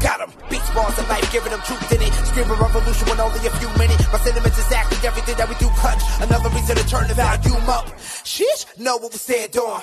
Got him. Beats, bars, and life, giving them truth in it. Screaming revolution with only a few minutes. My sentiments exactly everything that we do clutch. Another reason to turn the volume up. Sheesh, know what we stand on.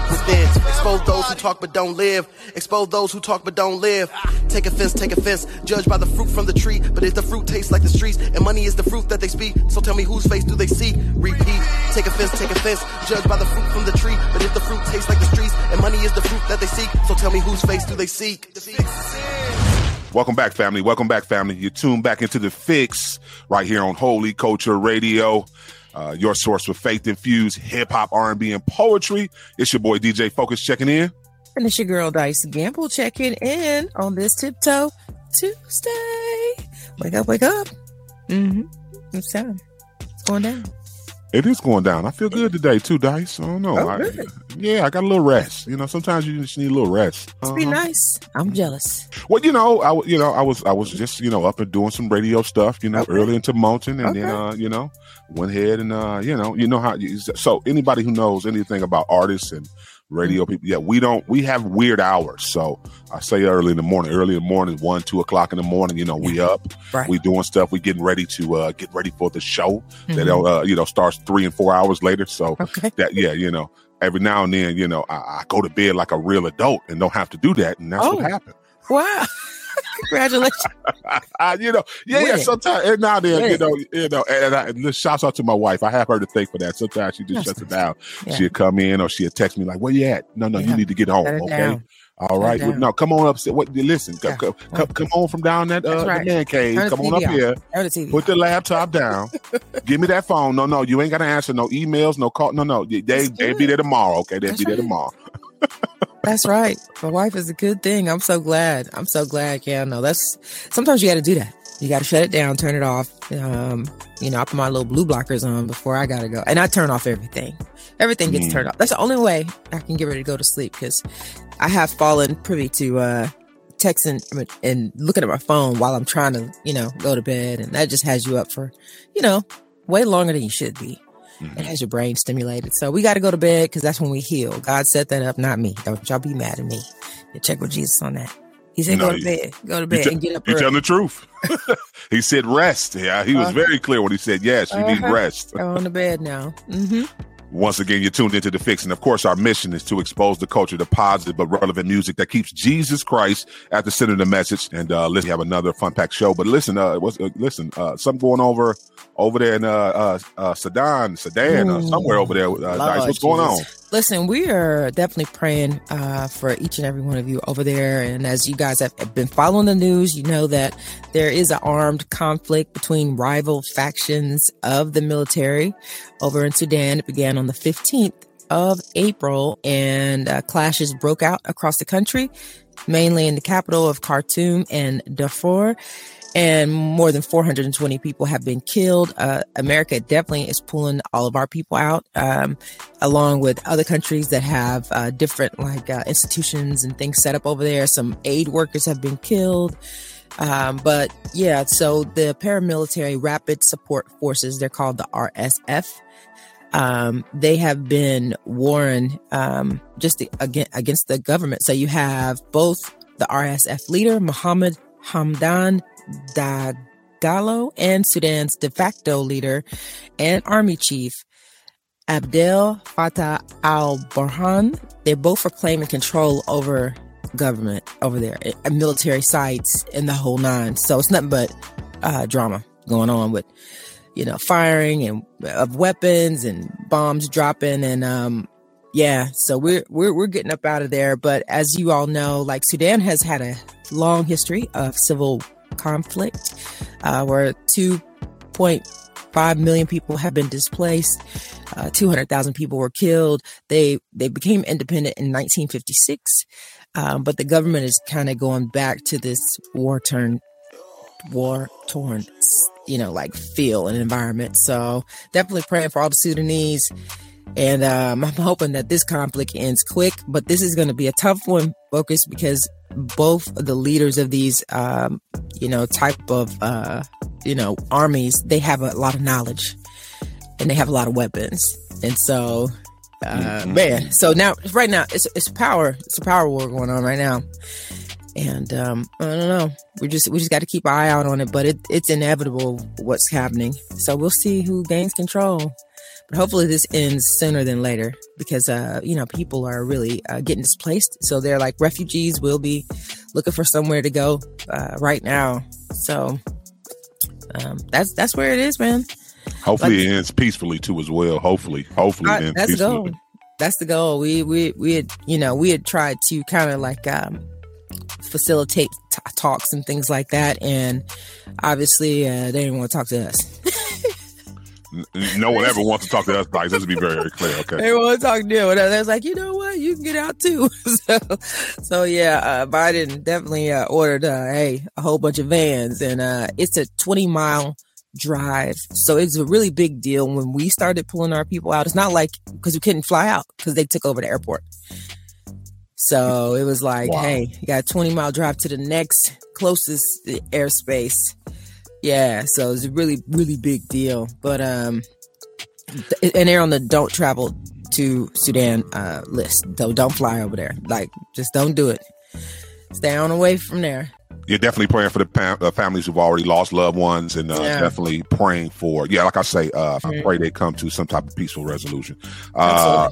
deep within. Expose those who talk but don't live. Expose those who talk but don't live. Take offense, take offense. Judge by the fruit from the tree. But if the fruit tastes like the streets, and money is the fruit that they speak, so tell me whose face do they see? Repeat. Take offense, take offense. Judge by the fruit from the tree. But if the fruit tastes like the streets, and money is the fruit that they seek, so tell me whose face do they seek? Welcome back, family. Welcome back, family. You're tuned back into the fix right here on Holy Culture Radio. Uh, your source for faith infused hip hop, R and B, and poetry. It's your boy DJ Focus checking in. And it's your girl Dice Gamble checking in on this tiptoe Tuesday. Wake up, wake up. Mm-hmm. It's time. It's going down. It is going down. I feel good today too, Dice. I don't know. Oh, I- yeah, I got a little rest. You know, sometimes you just need a little rest. Must be Uh-huh. nice. I'm jealous. Well, you know, I you know, I was I was just you know up and doing some radio stuff, you know, Okay. early into Mountain, and then uh, you know, went ahead and uh, you know, you know how. You, so anybody who knows anything about artists and radio Mm-hmm. people, yeah, we don't we have weird hours. So I say early in the morning, early in the morning, one two o'clock in the morning. You know, we up, Right. we doing stuff, we getting ready to uh, get ready for the show that Mhm. uh, you know starts three and four hours later. So Okay. that yeah, you know. Every now and then, you know, I, I go to bed like a real adult and don't have to do that, and that's Oh. what happened. Wow. Congratulations. You know, yeah, yeah. Sometimes and now then, you know, you know, and, I, and shouts out to my wife. I have her to thank for that. Sometimes she just That's shuts it down. Yeah. She'll come in or she'll text me like, "Where you at? No, no, you need to get home. Okay, down. all right. down. No, come on up. What? Listen, come, Yeah. come, come, come on from down that uh, right. man cave. Come on up here. The Put the laptop down. Give me that phone. No, no, you ain't got to answer no emails, no call. No, no, they That's they good. be there tomorrow. Okay, they'll That's be there tomorrow. That's right. My wife is a good thing. I'm so glad. I'm so glad. Yeah, no, that's sometimes you got to do that. You got to shut it down, turn it off. Um, you know, I put my little blue blockers on before I got to go, and I turn off everything. Everything gets Mm. turned off. That's the only way I can get ready to go to sleep because I have fallen privy to uh texting and looking at my phone while I'm trying to, you know, go to bed, and that just has you up for, you know, way longer than you should be. Mm-hmm. It has your brain stimulated. So we got to go to bed because that's when we heal. God set that up, not me. Don't y'all be mad at me. You check with Jesus on that. He said, No, go to bed, go to bed te- and get up you telling the truth. he said rest. Yeah, he was Uh-huh. very clear when he said yes. You need Uh-huh. rest. Go on to bed now. hmm Once again, you're tuned into the fix, and of course, our mission is to expose the culture to positive but relevant music that keeps Jesus Christ at the center of the message. And uh, listen, we have another fun packed show. But listen, uh, what's, uh, listen, uh, something going over over there in uh, uh, uh, Sudan, Sudan, uh, somewhere over there. Uh, Lord Dice, what's going on? Listen, we are definitely praying uh, for each and every one of you over there. And as you guys have been following the news, you know that there is an armed conflict between rival factions of the military over in Sudan. It began on the 15th of April, and uh, clashes broke out across the country, mainly in the capital of Khartoum and Darfur and more than 420 people have been killed. Uh, America definitely is pulling all of our people out, um, along with other countries that have uh, different like uh, institutions and things set up over there. Some aid workers have been killed. Um, but yeah, so the paramilitary rapid support forces, they're called the RSF. Um, they have been warring um, just the, against, against the government. So you have both the RSF leader, Mohammed Hamdan Dagalo, and Sudan's de facto leader and army chief, Abdel Fattah al Burhan. They're both for claiming control over government over there, uh, military sites, and the whole nine. So it's nothing but uh, drama going on with, you know, firing and of weapons and bombs dropping. And um, yeah, so we're we're we're getting up out of there. But as you all know, like Sudan has had a long history of civil conflict, uh, where two point five million people have been displaced. Uh, 200,000 people were killed. They they became independent in 1956, um, but the government is kind of going back to this war torn, war torn, you know, like feel and environment. So definitely praying for all the Sudanese and um, I'm hoping that this conflict ends quick, but this is going to be a tough one, focus, because both the leaders of these, um, you know, type of, uh, you know, armies, they have a lot of knowledge and they have a lot of weapons. And so, uh, mm-hmm. man, so now, right now, it's, it's power, it's a power war going on right now. And um, I don't know. We just we just got to keep an eye out on it, but it, it's inevitable what's happening. So we'll see who gains control. Hopefully this ends sooner than later because, uh, you know, people are really uh, getting displaced. So they're like refugees will be looking for somewhere to go uh, right now. So um, that's that's where it is, man. Hopefully like, it ends peacefully too as well. Hopefully, hopefully that's peacefully. The goal. That's the goal. We we we had you know we had tried to kind of like um, facilitate t- talks and things like that, and obviously uh, they didn't want to talk to us. No one ever wants to talk to us guys. Let's be very, very clear. Okay. They want to talk to. I was like, you know what? You can get out too. so, so yeah, uh, Biden definitely uh, ordered, uh, hey, a whole bunch of vans, and uh, it's a 20 mile drive. So it's a really big deal when we started pulling our people out. It's not like because we couldn't fly out because they took over the airport. So it was like, wow. hey, you got a 20 mile drive to the next closest airspace yeah, so it's a really, really big deal. But um, and they're on the don't travel to Sudan uh list. So don't fly over there. Like, just don't do it. Stay on away from there. You're definitely praying for the pa- uh, families who've already lost loved ones, and uh, yeah. definitely praying for. Yeah, like I say, uh, mm-hmm. I pray they come to some type of peaceful resolution. Uh,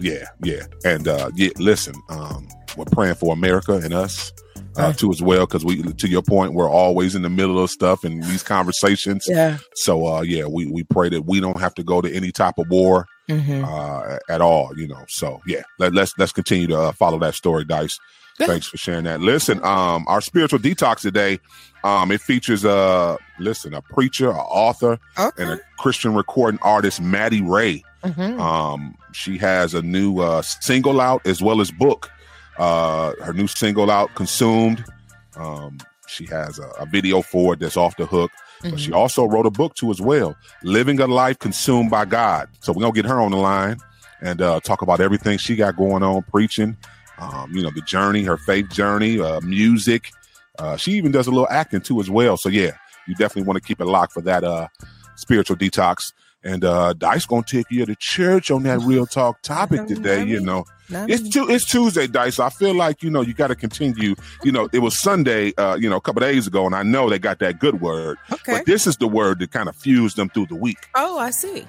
yeah, yeah, and uh, yeah. Listen, um, we're praying for America and us uh, too as well because we to your point we're always in the middle of stuff and these conversations. Yeah. So uh yeah we we pray that we don't have to go to any type of war mm-hmm. uh at all you know. So yeah let, let's let's continue to uh, follow that story dice. Thanks for sharing that. Listen um our spiritual detox today um it features uh listen a preacher a author okay. and a christian recording artist maddie rey. Mm-hmm. um she has a new uh single out as well as book uh, her new single out, Consumed. Um, she has a, a, video for it that's off the hook. Mm-hmm. But she mm-hmm. also wrote a book too as well, Living a Life Consumed by God. So we're gonna get her on the line and uh, talk about everything she got going on, preaching. Um, you know, the journey, her faith journey, uh, music. Uh, she even does a little acting too as well. So yeah, you definitely want to keep it locked for that uh, spiritual detox. And uh Dice gonna take you to church on that real talk topic today. You know, it's tu- it's Tuesday, Dice. I feel like you know you got to continue. You know, it was Sunday, uh, you know, a couple days ago, and I know they got that good word. Okay. But this is the word that kind of fused them through the week. Oh, I see.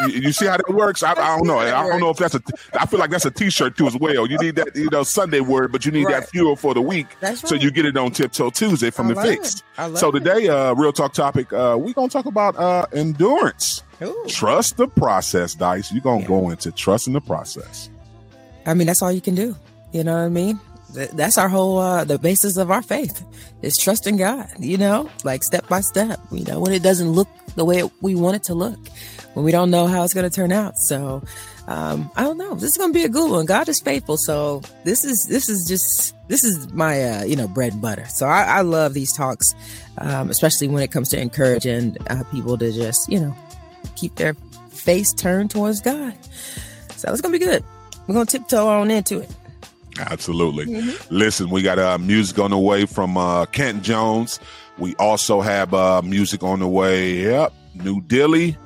you, you, see how that works? I, I, don't know. I don't know if that's a. I feel like that's a T-shirt too as well. You need that, you know, Sunday word, but you need right. that fuel for the week. That's right. So you get it on Tiptoe Tuesday from I the Fix. So today, uh, real talk topic. Uh, we're gonna talk about uh, endurance. Ooh. Trust the process, Dice. You're gonna yeah. go into trusting the process. I mean, that's all you can do. You know what I mean? That's our whole, uh, the basis of our faith is trusting God, you know, like step by step, you know, when it doesn't look the way we want it to look, when we don't know how it's going to turn out. So, um, I don't know. This is going to be a good one. God is faithful. So this is, this is just, this is my, uh, you know, bread and butter. So I, I love these talks, um, especially when it comes to encouraging uh, people to just, you know, keep their face turned towards God. So it's going to be good. We're gonna tiptoe on into it. Absolutely. Mm-hmm. Listen, we got uh, music on the way from uh, Kent Jones. We also have uh, music on the way. Yep, New Dilly.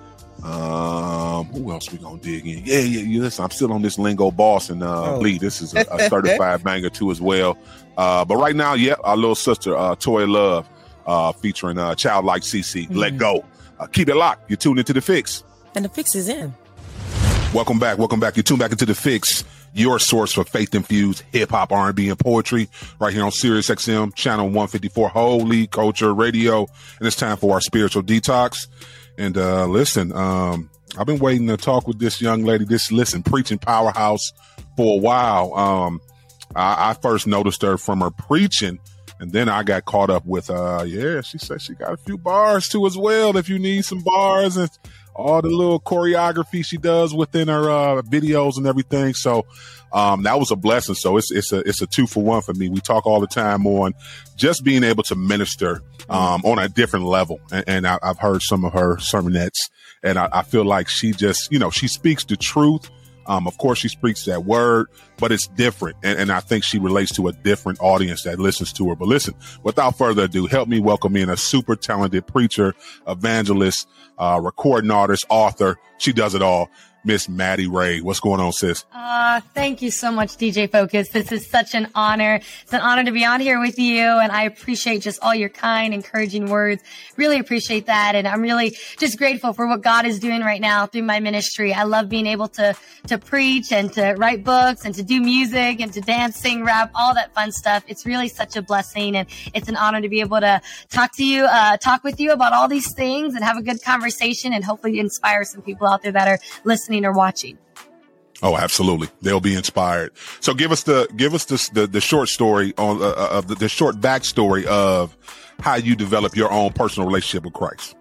Um, who else we gonna dig in? Yeah, yeah, yeah. Listen, I'm still on this lingo boss and uh, oh. Lee. This is a, a certified banger too as well. Uh, but right now, yeah, our little sister, uh, Toy Love, uh, featuring uh, Childlike CC. Mm-hmm. Let go. Uh, keep it locked. You're tuned into the fix, and the fix is in. Welcome back. Welcome back. You tune back into the fix, your source for faith infused hip hop, R&B, and poetry right here on Sirius XM channel 154 Holy Culture Radio. And it's time for our spiritual detox. And, uh, listen, um, I've been waiting to talk with this young lady, this listen preaching powerhouse for a while. Um, I, I first noticed her from her preaching, and then I got caught up with, uh, yeah, she said she got a few bars too as well. If you need some bars and all the little choreography she does within her uh, videos and everything. So um, that was a blessing. So it's it's a it's a two for one for me. We talk all the time on just being able to minister um, on a different level, and, and I, have heard some of her sermonettes, and I, I feel like she just you know she speaks the truth um, of course, she speaks that word, but it's different. And, and, I think she relates to a different audience that listens to her. But listen, without further ado, help me welcome in a super talented preacher, evangelist, uh, recording artist, author. She does it all. Miss Maddie Rey. What's going on, sis? Uh, thank you so much, DJ Focus. This is such an honor. It's an honor to be on here with you. And I appreciate just all your kind, encouraging words. Really appreciate that. And I'm really just grateful for what God is doing right now through my ministry. I love being able to, to preach and to write books and to do music and to dance, sing, rap, all that fun stuff. It's really such a blessing. And it's an honor to be able to talk to you, uh, talk with you about all these things and have a good conversation and hopefully inspire some people out there that are listening or watching. Oh, absolutely. They'll be inspired. So give us the, give us the, the, the short story on, uh, uh of the, the short backstory of how you develop your own personal relationship with Christ.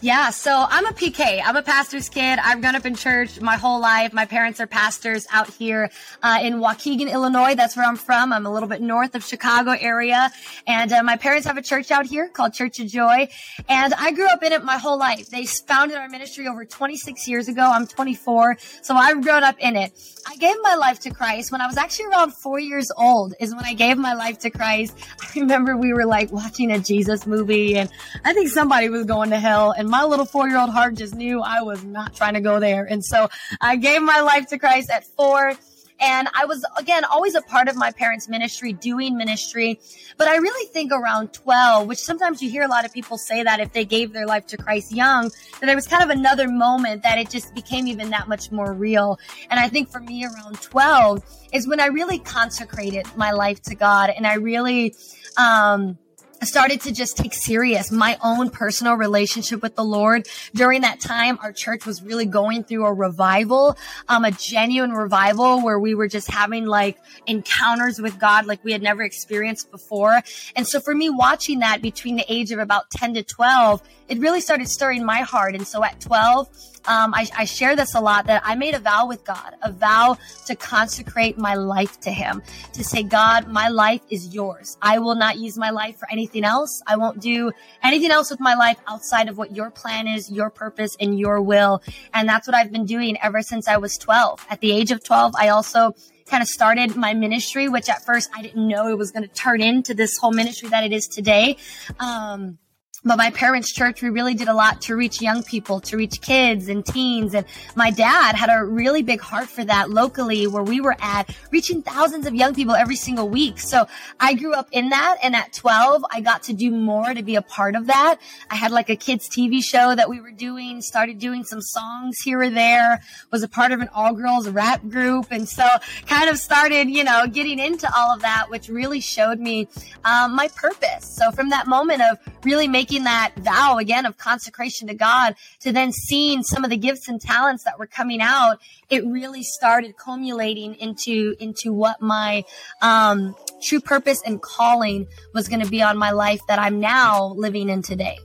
Yeah, so I'm a PK. I'm a pastor's kid. I've grown up in church my whole life. My parents are pastors out here uh, in Waukegan, Illinois. That's where I'm from. I'm a little bit north of Chicago area, and uh, my parents have a church out here called Church of Joy, and I grew up in it my whole life. They founded our ministry over 26 years ago. I'm 24, so I've grown up in it. I gave my life to Christ when I was actually around four years old. Is when I gave my life to Christ. I remember we were like watching a Jesus movie, and I think somebody was going to hell, and my little four year old heart just knew I was not trying to go there. And so I gave my life to Christ at four. And I was, again, always a part of my parents' ministry, doing ministry. But I really think around 12, which sometimes you hear a lot of people say that if they gave their life to Christ young, that there was kind of another moment that it just became even that much more real. And I think for me around 12 is when I really consecrated my life to God and I really, um, started to just take serious my own personal relationship with the Lord. During that time, our church was really going through a revival, um, a genuine revival where we were just having like encounters with God like we had never experienced before. And so for me, watching that between the age of about 10 to 12, it really started stirring my heart. And so at 12, um, I, I share this a lot that I made a vow with God, a vow to consecrate my life to Him, to say, God, my life is yours. I will not use my life for anything else. I won't do anything else with my life outside of what your plan is, your purpose, and your will. And that's what I've been doing ever since I was 12. At the age of 12, I also kind of started my ministry, which at first I didn't know it was going to turn into this whole ministry that it is today. Um, but my parents' church, we really did a lot to reach young people, to reach kids and teens. And my dad had a really big heart for that locally where we were at, reaching thousands of young people every single week. So I grew up in that. And at 12, I got to do more to be a part of that. I had like a kids TV show that we were doing, started doing some songs here or there, was a part of an all girls rap group. And so kind of started, you know, getting into all of that, which really showed me um, my purpose. So from that moment of really making making that vow again of consecration to God to then seeing some of the gifts and talents that were coming out, it really started culminating into into what my um, true purpose and calling was going to be on my life that I'm now living in today.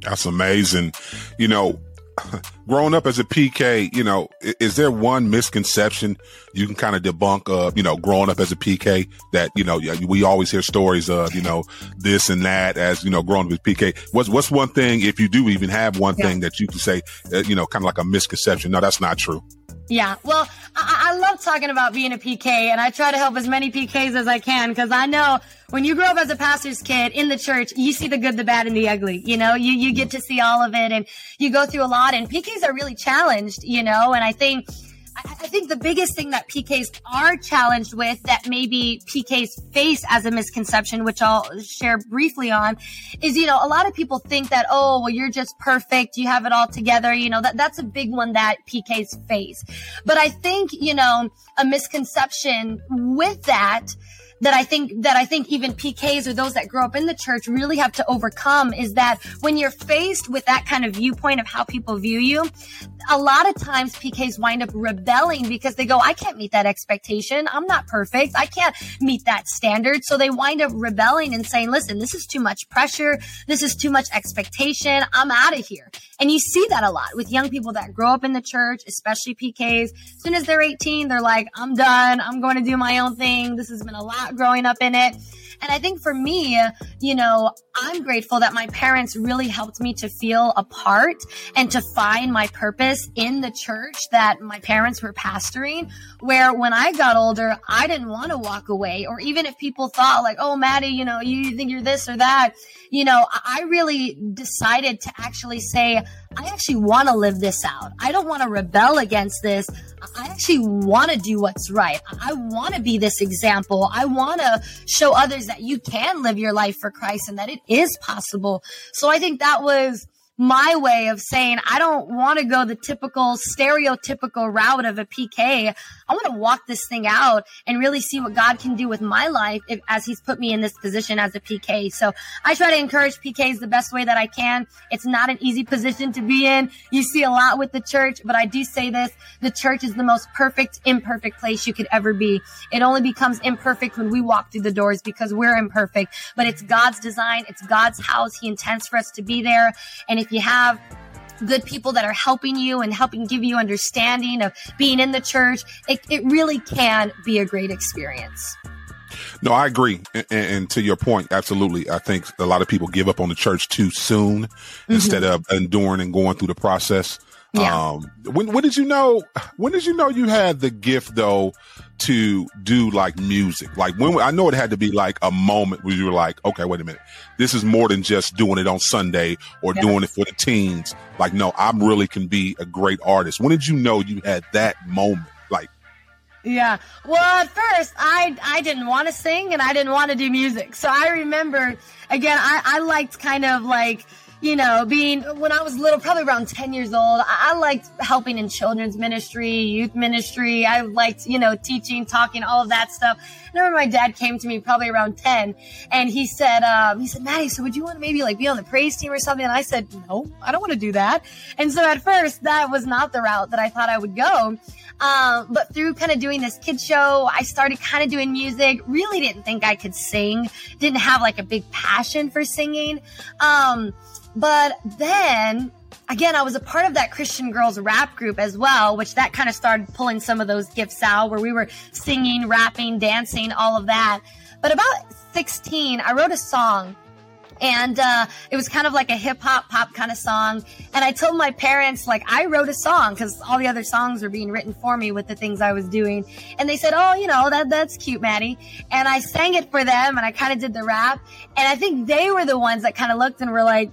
That's amazing. You know, growing up as a PK, you know, is there one misconception you can kind of debunk of, you know, growing up as a PK that, you know, we always hear stories of, you know, this and that as, you know, growing up as PK. What's, what's one thing, if you do even have one yeah. thing that you can say, uh, you know, kind of like a misconception? No, that's not true. Yeah, well, I, I, love talking about being a PK, and I try to help as many PKs as I can because I know when you grow up as a pastor's kid in the church, you see the good, the bad, and the ugly. You know, you you get to see all of it, and you go through a lot. And PKs are really challenged, you know. And I think I think the biggest thing that PKs are challenged with that maybe PKs face as a misconception, which I'll share briefly on, is, you know, a lot of people think that, oh, well, you're just perfect. You have it all together. You know, that, that's a big one that PKs face. But I think, you know, a misconception with that that I think that I think even PKs or those that grow up in the church really have to overcome is that when you're faced with that kind of viewpoint of how people view you, a lot of times PKs wind up rebelling because they go, I can't meet that expectation. I'm not perfect. I can't meet that standard. So they wind up rebelling and saying, listen, this is too much pressure. This is too much expectation. I'm out of here. And you see that a lot with young people that grow up in the church, especially PKs. As soon as they're 18, they're like, I'm done. I'm going to do my own thing. This has been a lot growing up in it. And I think for me, you know, I'm grateful that my parents really helped me to feel a part and to find my purpose in the church that my parents were pastoring. Where when I got older, I didn't want to walk away. Or even if people thought like, oh, Maddie, you know, you think you're this or that, you know, I really decided to actually say, I actually want to live this out. I don't want to rebel against this. I actually want to do what's right. I want to be this example. I want to show others that you can live your life for Christ and that it is possible. So I think that was my way of saying I don't want to go the typical stereotypical route of a PK. I want to walk this thing out and really see what God can do with my life if, as He's put me in this position as a PK. So I try to encourage PKs the best way that I can. It's not an easy position to be in. You see a lot with the church, but I do say this: the church is the most perfect, imperfect place you could ever be. It only becomes imperfect when we walk through the doors because we're imperfect. But it's God's design. It's God's house. He intends for us to be there. And if if you have good people that are helping you and helping give you understanding of being in the church, it, it really can be a great experience. No, I agree. And, and, to your point, absolutely. I think a lot of people give up on the church too soon mm-hmm. instead of enduring and going through the process. Yeah. Um, when, when did you know, when did you know you had the gift though to do like music? Like when, I know it had to be like a moment where you were like, okay, wait a minute. This is more than just doing it on Sunday or yeah. doing it for the teens. Like, no, I really can be a great artist. When did you know you had that moment? Like, yeah. Well, at first, I I didn't want to sing and I didn't want to do music. So I remember again, I I liked kind of like you know, being when I was little, probably around 10 years old, I, I, liked helping in children's ministry, youth ministry. I liked, you know, teaching, talking, all of that stuff. I remember my dad came to me probably around 10 and he said, um, he said, Maddie, so would you want to maybe like be on the praise team or something? And I said, no, I don't want to do that. And so at first that was not the route that I thought I would go. Um, but through kind of doing this kid show, I started kind of doing music. Really didn't think I could sing. Didn't have like a big passion for singing. Um, but then again, I was a part of that Christian girls rap group as well, which that kind of started pulling some of those gifts out where we were singing, rapping, dancing, all of that. But about 16, I wrote a song and uh, it was kind of like a hip hop pop kind of song. And I told my parents, like, I wrote a song because all the other songs were being written for me with the things I was doing. And they said, "Oh, you know, that that's cute, Maddie." And I sang it for them, and I kind of did the rap. And I think they were the ones that kind of looked and were like,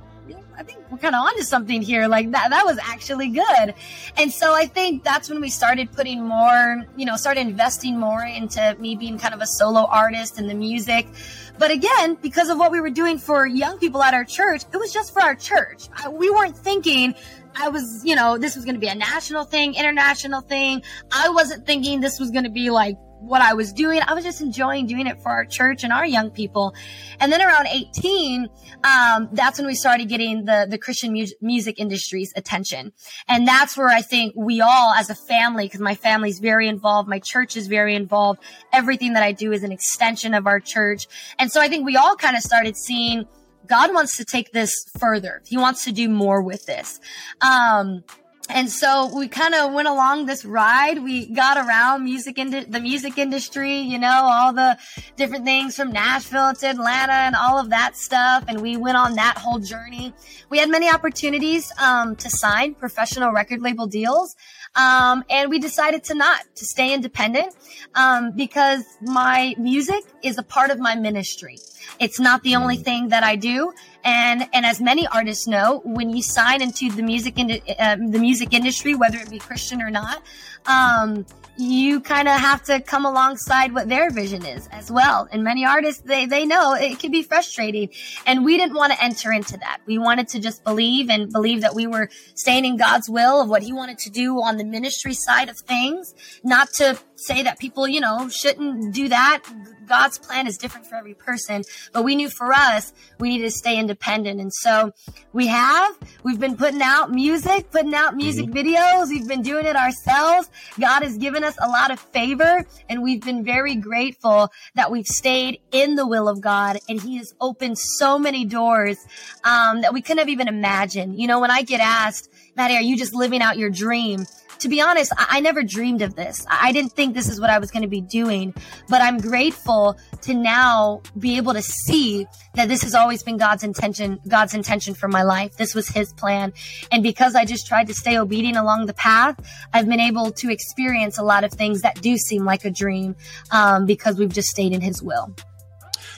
I think we're kind of onto something here. Like that, that was actually good. And so I think that's when we started putting more, you know, started investing more into me being kind of a solo artist and the music. But again, because of what we were doing for young people at our church, it was just for our church. We weren't thinking I was, you know, this was going to be a national thing, international thing. I wasn't thinking this was going to be like what I was doing. I was just enjoying doing it for our church and our young people. And then around 18, um, that's when we started getting the, the Christian mu- music industry's attention. And that's where I think we all as a family, because my family's very involved, my church is very involved. Everything that I do is an extension of our church. And so I think we all kind of started seeing God wants to take this further. He wants to do more with this. Um, and so we kind of went along this ride. We got around music into the music industry, you know, all the different things from Nashville to Atlanta and all of that stuff. And we went on that whole journey. We had many opportunities um, to sign professional record label deals. Um, and we decided to not to stay independent um, because my music is a part of my ministry. It's not the only mm. thing that I do. And, and as many artists know, when you sign into the music, in, uh, the music industry, whether it be Christian or not, um, you kind of have to come alongside what their vision is as well. And many artists, they, they know it can be frustrating. And we didn't want to enter into that. We wanted to just believe and believe that we were staying in God's will of what he wanted to do on the ministry side of things, not to say that people, you know, shouldn't do that. God's plan is different for every person, but we knew for us, we needed to stay independent. And so we have, we've been putting out music, putting out music mm-hmm. videos. We've been doing it ourselves. God has given us a lot of favor and we've been very grateful that we've stayed in the will of God and he has opened so many doors, um, that we couldn't have even imagined. You know, when I get asked, Maddie, are you just living out your dream? To be honest, I, I never dreamed of this. I, I didn't think this is what I was going to be doing, but I'm grateful to now be able to see that this has always been God's intention, God's intention for my life. This was his plan. And because I just tried to stay obedient along the path, I've been able to experience a lot of things that do seem like a dream, um, because we've just stayed in his will.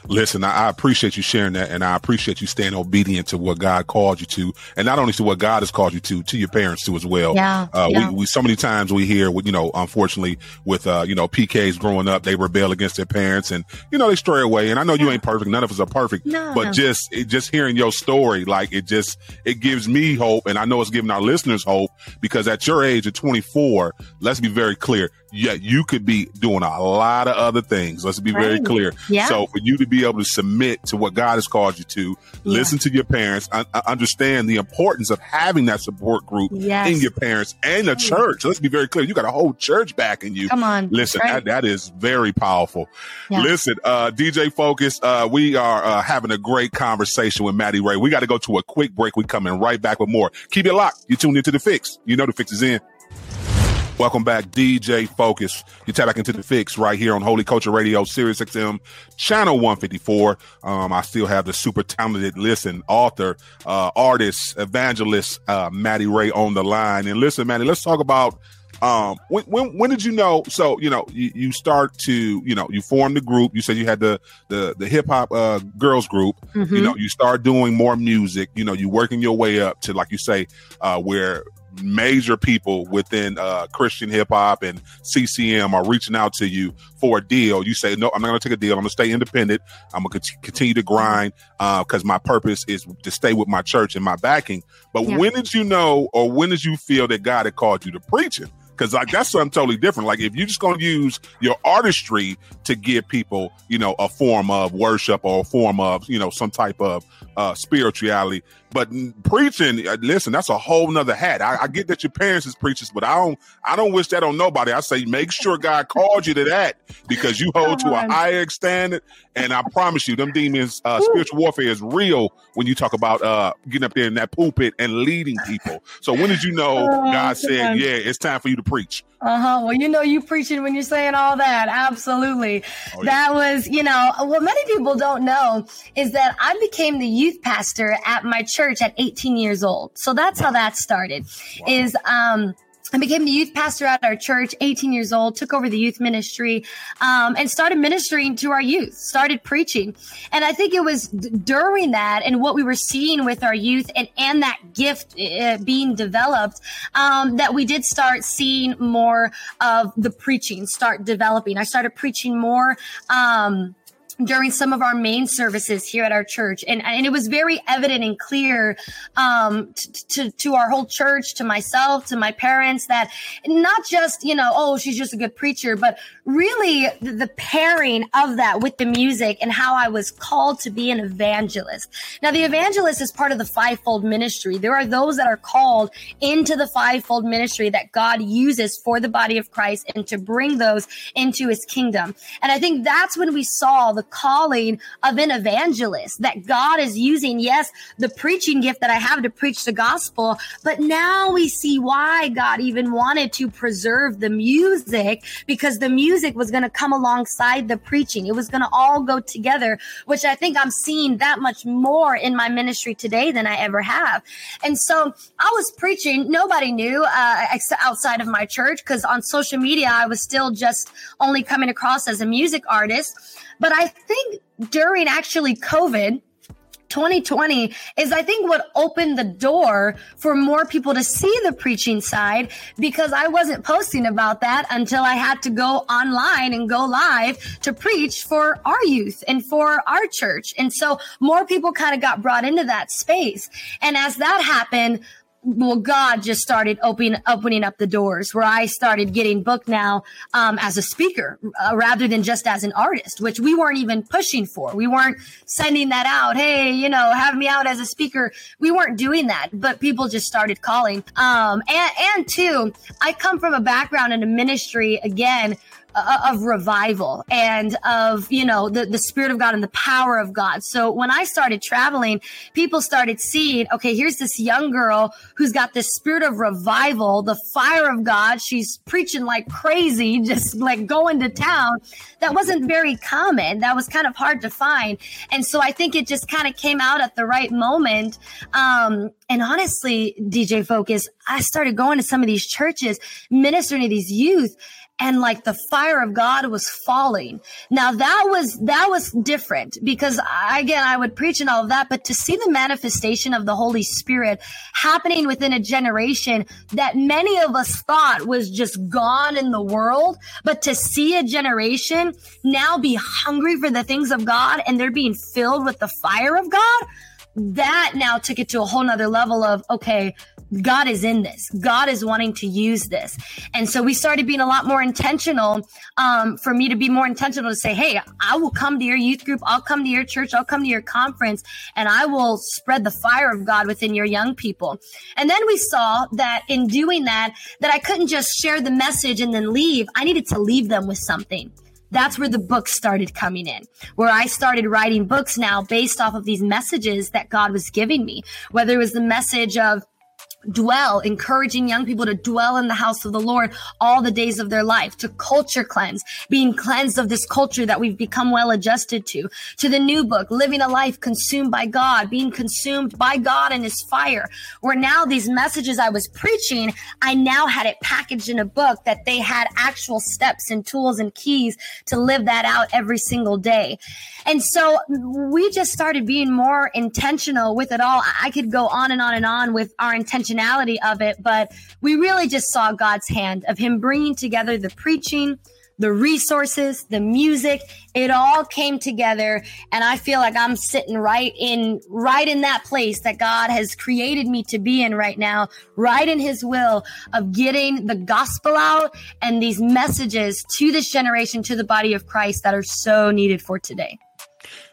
Listen, I, appreciate you sharing that, and I appreciate you staying obedient to what God called you to, and not only to what God has called you to, to your parents too as well. Yeah, uh, yeah. We, we so many times we hear, you know, unfortunately, with uh, you know, PKs growing up, they rebel against their parents, and you know, they stray away. And I know yeah. you ain't perfect; none of us are perfect. No, but no. just it, just hearing your story, like it just it gives me hope, and I know it's giving our listeners hope because at your age of 24, let's be very clear, yeah, you could be doing a lot of other things. Let's be right. very clear. Yeah. So for you to be able to submit to what God has called you to, yeah. listen to your parents, un- understand the importance of having that support group yes. in your parents and the church. Let's be very clear. You got a whole church backing you. Come on. Listen, right. that, that is very powerful. Yeah. Listen, uh, DJ Focus, uh, we are uh, having a great conversation with Maddie Rey. We got to go to a quick break. We coming right back with more. Keep it locked. You tuned into the fix. You know the fix is in. Welcome back, DJ Focus. You tap back into the fix right here on Holy Culture Radio, Sirius XM, channel 154. Um, I still have the super talented, listen, author, uh, artist, evangelist, uh, Maddie Rey on the line. And listen, Maddie, let's talk about um when when when did you know so you know you, you start to you know you form the group you said you had the the the hip-hop uh girls group mm-hmm. you know you start doing more music you know you working your way up to like you say uh where major people within uh, Christian hip hop and CCM are reaching out to you for a deal, you say, no, I'm not going to take a deal. I'm going to stay independent. I'm going to continue to grind because uh, my purpose is to stay with my church and my backing. But yeah. when did you know or when did you feel that God had called you to preaching? Because like that's something totally different. Like if you're just going to use your artistry to give people, you know, a form of worship or a form of, you know, some type of uh, spirituality, but preaching, uh, listen, that's a whole nother hat. I, I, get that your parents is preachers, but I don't, I don't wish that on nobody. I say make sure God called you to that because you hold to a higher standard. And I promise you, them demons, uh, spiritual warfare is real when you talk about uh, getting up there in that pulpit and leading people. So when did you know oh, God said, "Yeah, it's time for you to preach"? Uh huh. Well, you know, you preaching when you're saying all that. Absolutely. Oh, yeah. That was, you know, what many people don't know is that I became the youth pastor at my church at 18 years old. So that's how that started. Wow. Is um I became the youth pastor at our church, 18 years old, took over the youth ministry, um, and started ministering to our youth, started preaching. And I think it was d- during that and what we were seeing with our youth and, and that gift uh, being developed, um, that we did start seeing more of the preaching start developing. I started preaching more, um, during some of our main services here at our church. And, and it was very evident and clear um, to, to, our whole church, to myself, to my parents, that not just, you know, oh, she's just a good preacher, but really the, the pairing of that with the music and how I was called to be an evangelist. Now, the evangelist is part of the fivefold ministry. There are those that are called into the fivefold ministry that God uses for the body of Christ and to bring those into his kingdom. And I think that's when we saw the calling of an evangelist that God is using. Yes, the preaching gift that I have to preach the gospel, but now we see why God even wanted to preserve the music because the music was going to come alongside the preaching. It was going to all go together, which I think I'm seeing that much more in my ministry today than I ever have. And so I was preaching. Nobody knew uh, outside of my church because on social media, I was still just only coming across as a music artist. But I think during actually COVID, 2020 is I think what opened the door for more people to see the preaching side because I wasn't posting about that until I had to go online and go live to preach for our youth and for our church. And so more people kind of got brought into that space. And as that happened, well, God just started opening opening up the doors where I started getting booked now um, as a speaker uh, rather than just as an artist, which we weren't even pushing for. We weren't sending that out. Hey, you know, have me out as a speaker. We weren't doing that, but people just started calling. Um, and and two, I come from a background in a ministry again of revival and of you know the, the spirit of god and the power of god. So when i started traveling people started seeing okay here's this young girl who's got this spirit of revival the fire of god. She's preaching like crazy just like going to town. That wasn't very common. That was kind of hard to find. And so i think it just kind of came out at the right moment. Um, and honestly dj focus i started going to some of these churches ministering to these youth and like the fire of God was falling. Now that was, that was different because again, I would preach and all of that, but to see the manifestation of the Holy Spirit happening within a generation that many of us thought was just gone in the world, but to see a generation now be hungry for the things of God and they're being filled with the fire of God, that now took it to a whole nother level of, okay, God is in this. God is wanting to use this. And so we started being a lot more intentional um, for me to be more intentional to say, hey, I will come to your youth group. I'll come to your church. I'll come to your conference and I will spread the fire of God within your young people. And then we saw that in doing that, that I couldn't just share the message and then leave. I needed to leave them with something that's where the books started coming in, where I started writing books now based off of these messages that God was giving me, whether it was the message of dwell, encouraging young people to dwell in the house of the Lord all the days of their life, to culture cleanse, being cleansed of this culture that we've become well adjusted to, to the new book, living a life consumed by God, being consumed by God and his fire, where now these messages I was preaching, I now had it packaged in a book that they had actual steps and tools and keys to live that out every single day. And so we just started being more intentional with it all. I could go on and on and on with our intentionality of it, but we really just saw God's hand of Him bringing together the preaching, the resources, the music, it all came together. And I feel like I'm sitting right in, right in that place that God has created me to be in right now, right in his will of getting the gospel out and these messages to this generation, to the body of Christ that are so needed for today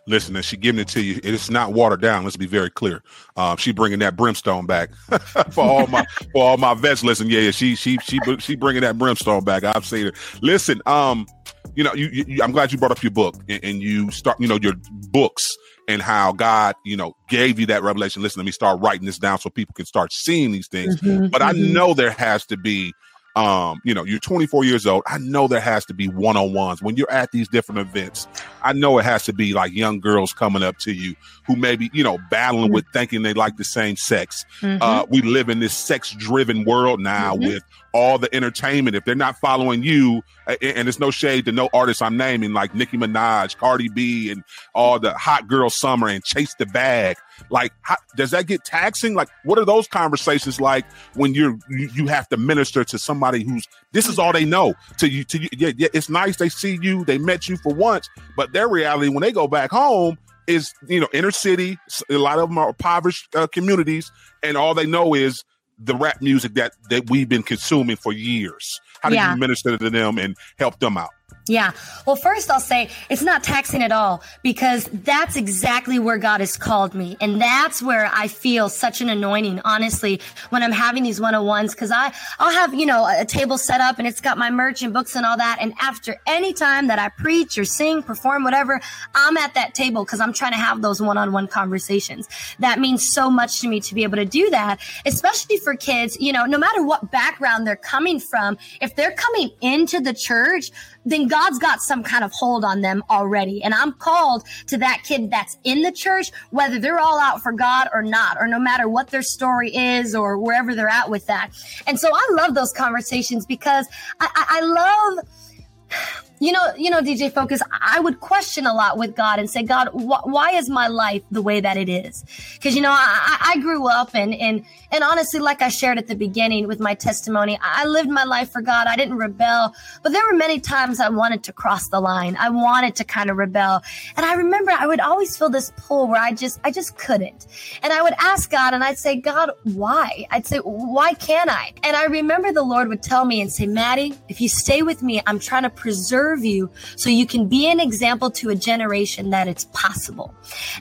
listen, and she giving it to you. It's not watered down. Let's be very clear. Um, she bringing that brimstone back for all my for all my vets. Listen, yeah, yeah, she she she she bringing that brimstone back. I've seen it. Listen, um, you know, you, you, I'm glad you brought up your book and, and you start, you know, your books and how God, you know, gave you that revelation. Listen, let me start writing this down so people can start seeing these things. Mm-hmm, but mm-hmm. I know there has to be um, you know, you're 24 years old. I know there has to be one on ones when you're at these different events. I know it has to be like young girls coming up to you who maybe, you know, battling mm-hmm. with thinking they like the same sex. Mm-hmm. Uh, we live in this sex driven world now mm-hmm. with all the entertainment. If they're not following you, and it's no shade to no artists I'm naming like Nicki Minaj, Cardi B, and all the hot girl summer and Chase the Bag. Like, how, does that get taxing? Like, what are those conversations like when you're you, you have to minister to somebody who's this is all they know to you? To you, yeah, yeah, it's nice they see you, they met you for once, but their reality when they go back home is you know inner city. A lot of them are impoverished uh, communities, and all they know is the rap music that that we've been consuming for years? How do yeah. you minister to them and help them out? Yeah. Well, first I'll say it's not taxing at all because that's exactly where God has called me. And that's where I feel such an anointing, honestly, when I'm having these one-on-ones. Cause I, I'll have, you know, a table set up and it's got my merch and books and all that. And after any time that I preach or sing, perform, whatever, I'm at that table because I'm trying to have those one-on-one conversations. That means so much to me to be able to do that, especially for kids, you know, no matter what background they're coming from, if they're coming into the church, then God's got some kind of hold on them already. And I'm called to that kid that's in the church, whether they're all out for God or not, or no matter what their story is or wherever they're at with that. And so I love those conversations because I, I, I love you know, you know, DJ Focus, I would question a lot with God and say, God, wh- why is my life the way that it is? Because you know, I, I grew up and and and honestly, like I shared at the beginning with my testimony, I lived my life for God. I didn't rebel, but there were many times I wanted to cross the line. I wanted to kind of rebel, and I remember I would always feel this pull where I just I just couldn't, and I would ask God, and I'd say, God, why? I'd say, why can't I? And I remember the Lord would tell me and say, Maddie, if you stay with me, I'm trying to preserve you so you can be an example to a generation that it's possible.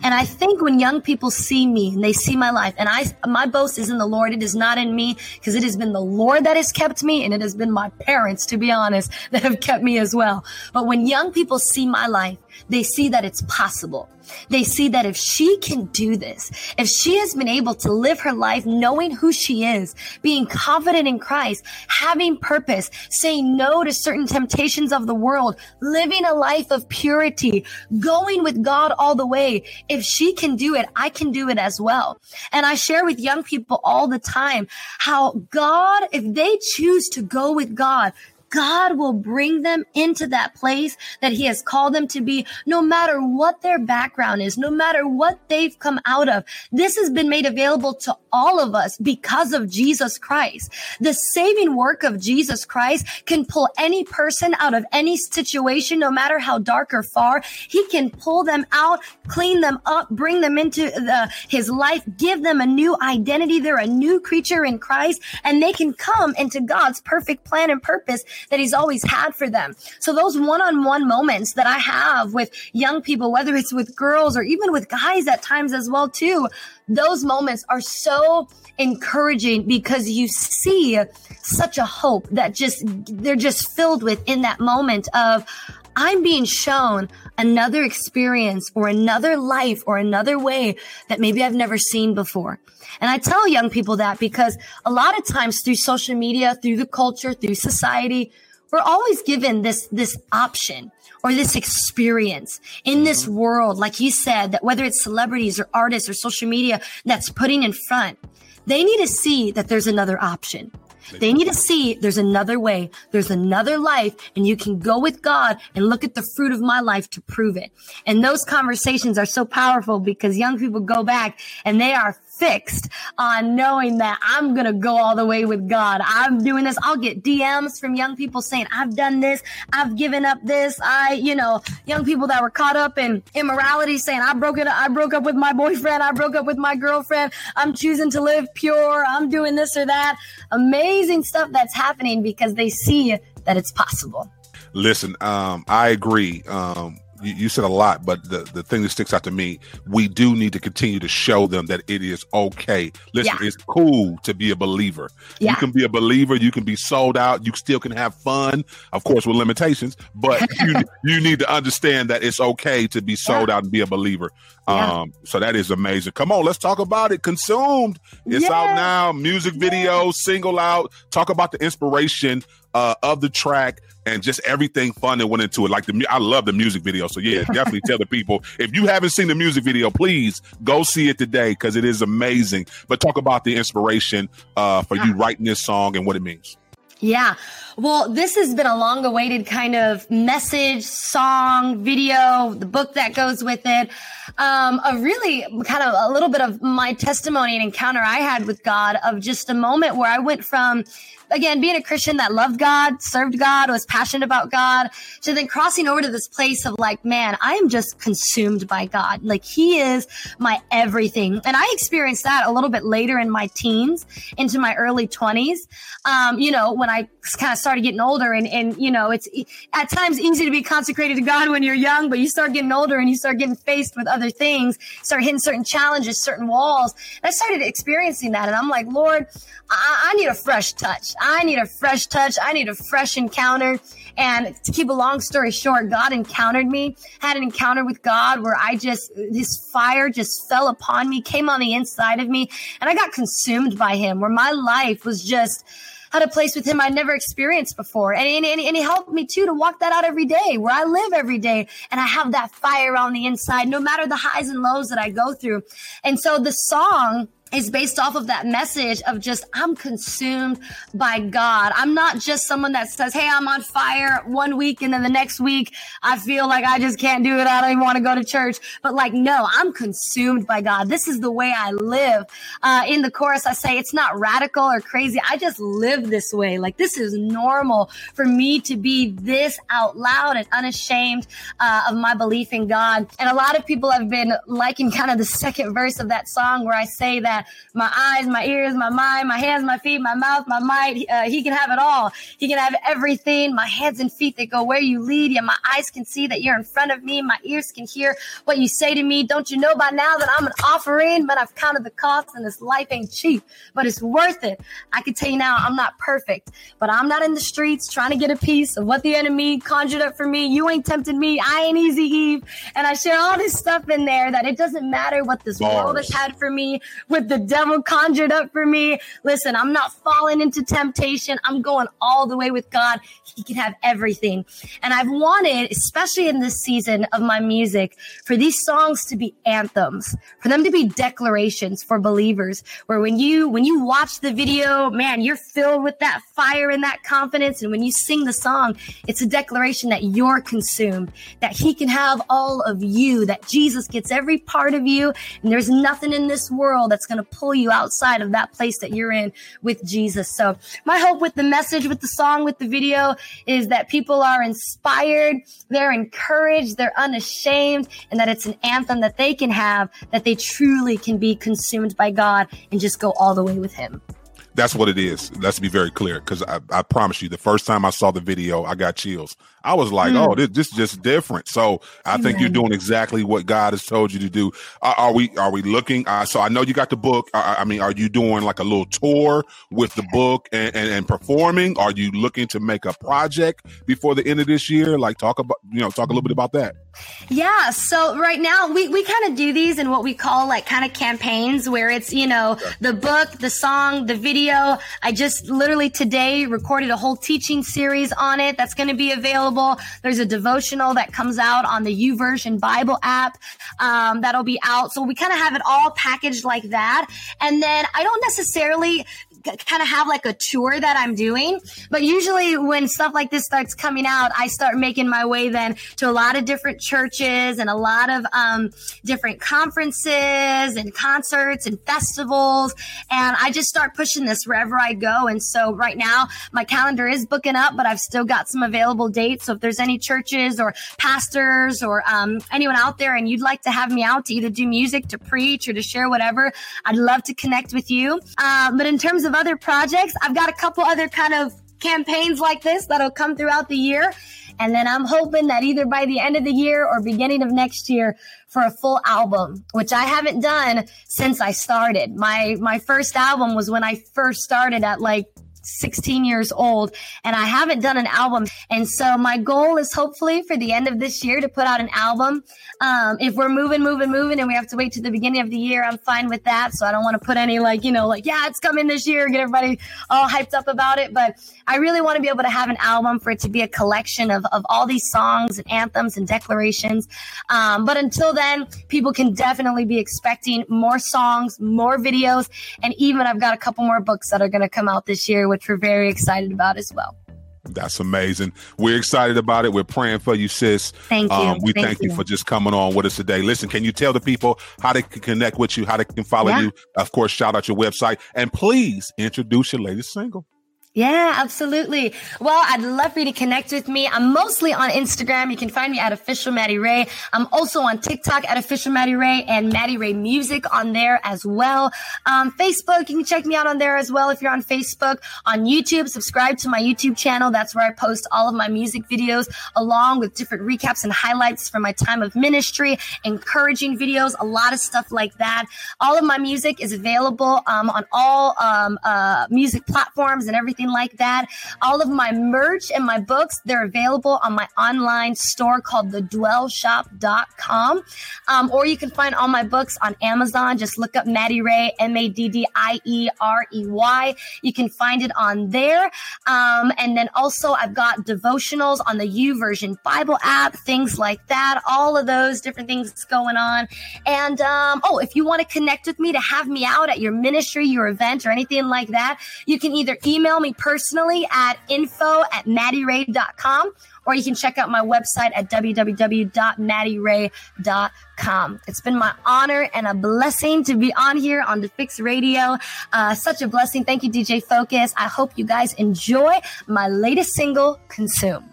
And I think when young people see me and they see my life, and I, my boast is in the Lord, it is not in me because it has been the Lord that has kept me and it has been my parents, to be honest, that have kept me as well. But when young people see my life, they see that it's possible. They see that if she can do this, if she has been able to live her life knowing who she is, being confident in Christ, having purpose, saying no to certain temptations of the world, living a life of purity, going with God all the way, if she can do it, I can do it as well. And I share with young people all the time how God, if they choose to go with God, God will bring them into that place that He has called them to be, no matter what their background is, no matter what they've come out of. This has been made available to all of us because of Jesus Christ. The saving work of Jesus Christ can pull any person out of any situation, no matter how dark or far. He can pull them out, clean them up, bring them into the, His life, give them a new identity. They're a new creature in Christ, and they can come into God's perfect plan and purpose that he's always had for them. So those one-on-one moments that I have with young people, whether it's with girls or even with guys at times as well too, those moments are so encouraging because you see such a hope that just they're just filled with in that moment of I'm being shown another experience or another life or another way that maybe I've never seen before. And I tell young people that because a lot of times through social media, through the culture, through society, we're always given this, this option or this experience in this mm-hmm. world. Like you said, that whether it's celebrities or artists or social media that's putting in front, they need to see that there's another option. They need to see there's another way, there's another life, and you can go with God and look at the fruit of my life to prove it. And those conversations are so powerful because young people go back and they are fixed on knowing that I'm going to go all the way with God. I'm doing this. I'll get DMs from young people saying, I've done this. I've given up this. I, you know, young people that were caught up in immorality saying, I broke it. I broke up with my boyfriend. I broke up with my girlfriend. I'm choosing to live pure. I'm doing this or that. Amazing stuff that's happening because they see that it's possible. Listen, um, I agree. Um, you, you, said a lot, but the, the thing that sticks out to me, we do need to continue to show them that it is okay. Listen, yeah. it's cool to be a believer. Yeah. You can be a believer, you can be sold out, you still can have fun, of course, with limitations, but you, you need to understand that it's okay to be sold yeah. out and be a believer. Um, so that is amazing. Come on, let's talk about it. Consumed. It's out now. Music video, single out. Talk about the inspiration uh, of the track and just everything fun that went into it. Like the, I love the music video. So yeah, definitely tell the people if you haven't seen the music video, please go see it today because it is amazing. But talk about the inspiration uh, for you writing this song and what it means. Yeah. Well, this has been a long awaited kind of message, song, video, the book that goes with it. Um, a really kind of a little bit of my testimony and encounter I had with God of just a moment where I went from again, being a Christian that loved God, served God, was passionate about God, to then crossing over to this place of like, man, I am just consumed by God. Like He is my everything. And I experienced that a little bit later in my teens, into my early 20s. Um, you know, when I kind of started getting older and, and, you know, it's at times easy to be consecrated to God when you're young, but you start getting older and you start getting faced with other things, start hitting certain challenges, certain walls. And I started experiencing that. And I'm like, Lord, I, I need a fresh touch. I need a fresh touch. I need a fresh encounter. And to keep a long story short, God encountered me, had an encounter with God where I just, this fire just fell upon me, came on the inside of me, and I got consumed by him where my life was just, had a place with him I'd never experienced before. And, and, and, he helped me too to walk that out every day where I live every day. And I have that fire on the inside, no matter the highs and lows that I go through. And so the song is based off of that message of just I'm consumed by God. I'm not just someone that says, "Hey, I'm on fire" one week and then the next week I feel like I just can't do it. I don't even want to go to church. But like, no, I'm consumed by God. This is the way I live. Uh, in the chorus, I say it's not radical or crazy. I just live this way. Like this is normal for me to be this out loud and unashamed uh, of my belief in God. And a lot of people have been liking kind of the second verse of that song where I say that my eyes, my ears, my mind, my hands, my feet, my mouth, my might. Uh, he can have it all. He can have everything. My hands and feet that go where you lead. Yeah, my eyes can see that you're in front of me. My ears can hear what you say to me. Don't you know by now that I'm an offering? But I've counted the cost and this life ain't cheap, but it's worth it. I can tell you now, I'm not perfect, but I'm not in the streets trying to get a piece of what the enemy conjured up for me. You ain't tempted me. I ain't easy Eve. And I share all this stuff in there that it doesn't matter what this Bars. world has had for me with the devil conjured up for me. Listen, I'm not falling into temptation. I'm going all the way with God. He can have everything. And I've wanted, especially in this season of my music, for these songs to be anthems, for them to be declarations for believers, where when you, when you watch the video, man, you're filled with that fire and that confidence. And when you sing the song, it's a declaration that you're consumed, that he can have all of you, that Jesus gets every part of you. And there's nothing in this world that's going to pull you outside of that place that you're in with Jesus. So my hope with the message, with the song, with the video is that people are inspired, they're encouraged, they're unashamed, and that it's an anthem that they can have that they truly can be consumed by God and just go all the way with Him. That's what it is. Let's be very clear, because I, I promise you, the first time I saw the video, I got chills. I was like, mm. "Oh, this, this is just different." So I Amen. think you're doing exactly what God has told you to do. Uh, are we? Are we looking? Uh, so I know you got the book. Uh, I mean, are you doing like a little tour with the book and, and, and performing? Are you looking to make a project before the end of this year? Like talk about you know talk a little bit about that. Yeah. So right now we we kind of do these in what we call like kind of campaigns where it's you know the book, the song, the video. I just literally today recorded a whole teaching series on it that's going to be available available. There's a devotional that comes out on the YouVersion Bible app um, that'll be out. So we kind of have it all packaged like that. And then I don't necessarily kind of have like a tour that I'm doing. But usually when stuff like this starts coming out, I start making my way then to a lot of different churches and a lot of um, different conferences and concerts and festivals. And I just start pushing this wherever I go. And so right now my calendar is booking up, but I've still got some available dates. So if there's any churches or pastors or um, anyone out there and you'd like to have me out to either do music, to preach, or to share whatever, I'd love to connect with you. Uh, but in terms of other projects. I've got a couple other kind of campaigns like this that'll come throughout the year. And then I'm hoping that either by the end of the year or beginning of next year for a full album, which I haven't done since I started. My my first album was when I first started at like 16 years old and I haven't done an album. And so my goal is hopefully for the end of this year to put out an album. Um, if we're moving, moving, moving and we have to wait to the beginning of the year, I'm fine with that. So I don't want to put any like, you know, like, yeah, it's coming this year, get everybody all hyped up about it. But I really want to be able to have an album for it to be a collection of, of all these songs and anthems and declarations. Um, but until then, people can definitely be expecting more songs, more videos, and even I've got a couple more books that are going to come out this year which we're very excited about as well. That's amazing. We're excited about it. We're praying for you, sis. Thank you. Um, we thank, thank you. you. for just coming on with us today. Listen, can you tell the people how they can connect with you, how they can follow yeah. you? Of course, shout out your website and please introduce your latest single. Yeah, absolutely. Well, I'd love for you to connect with me. I'm mostly on Instagram. You can find me at official Maddie Rey. I'm also on TikTok at official Maddie Rey and Maddie Rey Music on there as well. Um, Facebook, you can check me out on there as well if you're on Facebook. On YouTube, subscribe to my YouTube channel. That's where I post all of my music videos along with different recaps and highlights from my time of ministry, encouraging videos, a lot of stuff like that. All of my music is available um, on all um, uh, music platforms and everything anything like that. All of my merch and my books, they're available on my online store called thedwellshop.com. Um, or you can find all my books on Amazon. Just look up Maddie Rey, M A D D I E R E Y. You can find it on there. Um, and then also, I've got devotionals on the YouVersion Bible app, things like that, all of those different things going on. And um, oh, if you want to connect with me to have me out at your ministry, your event, or anything like that, you can either email me personally at info at maddierey.com or you can check out my website at www.maddierey.com. It's been my honor and a blessing to be on here on the Fix Radio. Uh, such a blessing. Thank you, DJ Focus. I hope you guys enjoy my latest single, Consumed.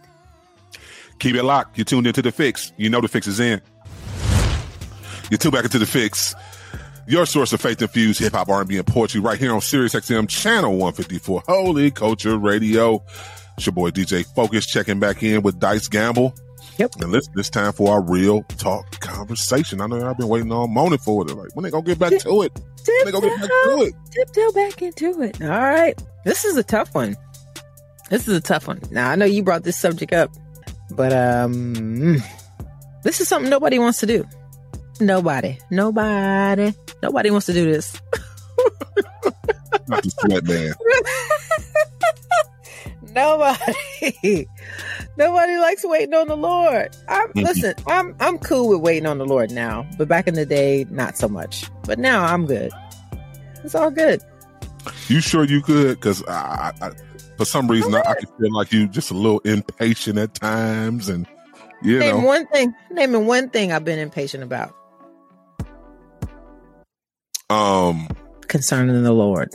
Keep it locked. You're tuned into the fix. You know the fix is in. You're tuned back into the fix. Your source of faith infused hip hop, R&B, and poetry right here on Sirius XM channel 154 Holy Culture Radio. It's your boy DJ Focus checking back in with Dice Gamble. Yep. And it's time for our real talk conversation. I know I've been waiting all morning for it. Like, when they gonna get back to it? When they gonna get back to it? Tiptoe back into it. All right. This is a tough one. This is a tough one. Now I know you brought this subject up, but um this is something nobody wants to do. Nobody. Nobody. Nobody wants to do this. Not the sweat man. Nobody. Nobody likes waiting on the Lord. I'm listen, I'm I'm cool with waiting on the Lord now, but back in the day, not so much. But now I'm good. It's all good. You sure you could? Because I, I, for some reason, I, feel like you just a little impatient at times, and you Name know, one thing. Naming one thing I've been impatient about um, concerning the Lord.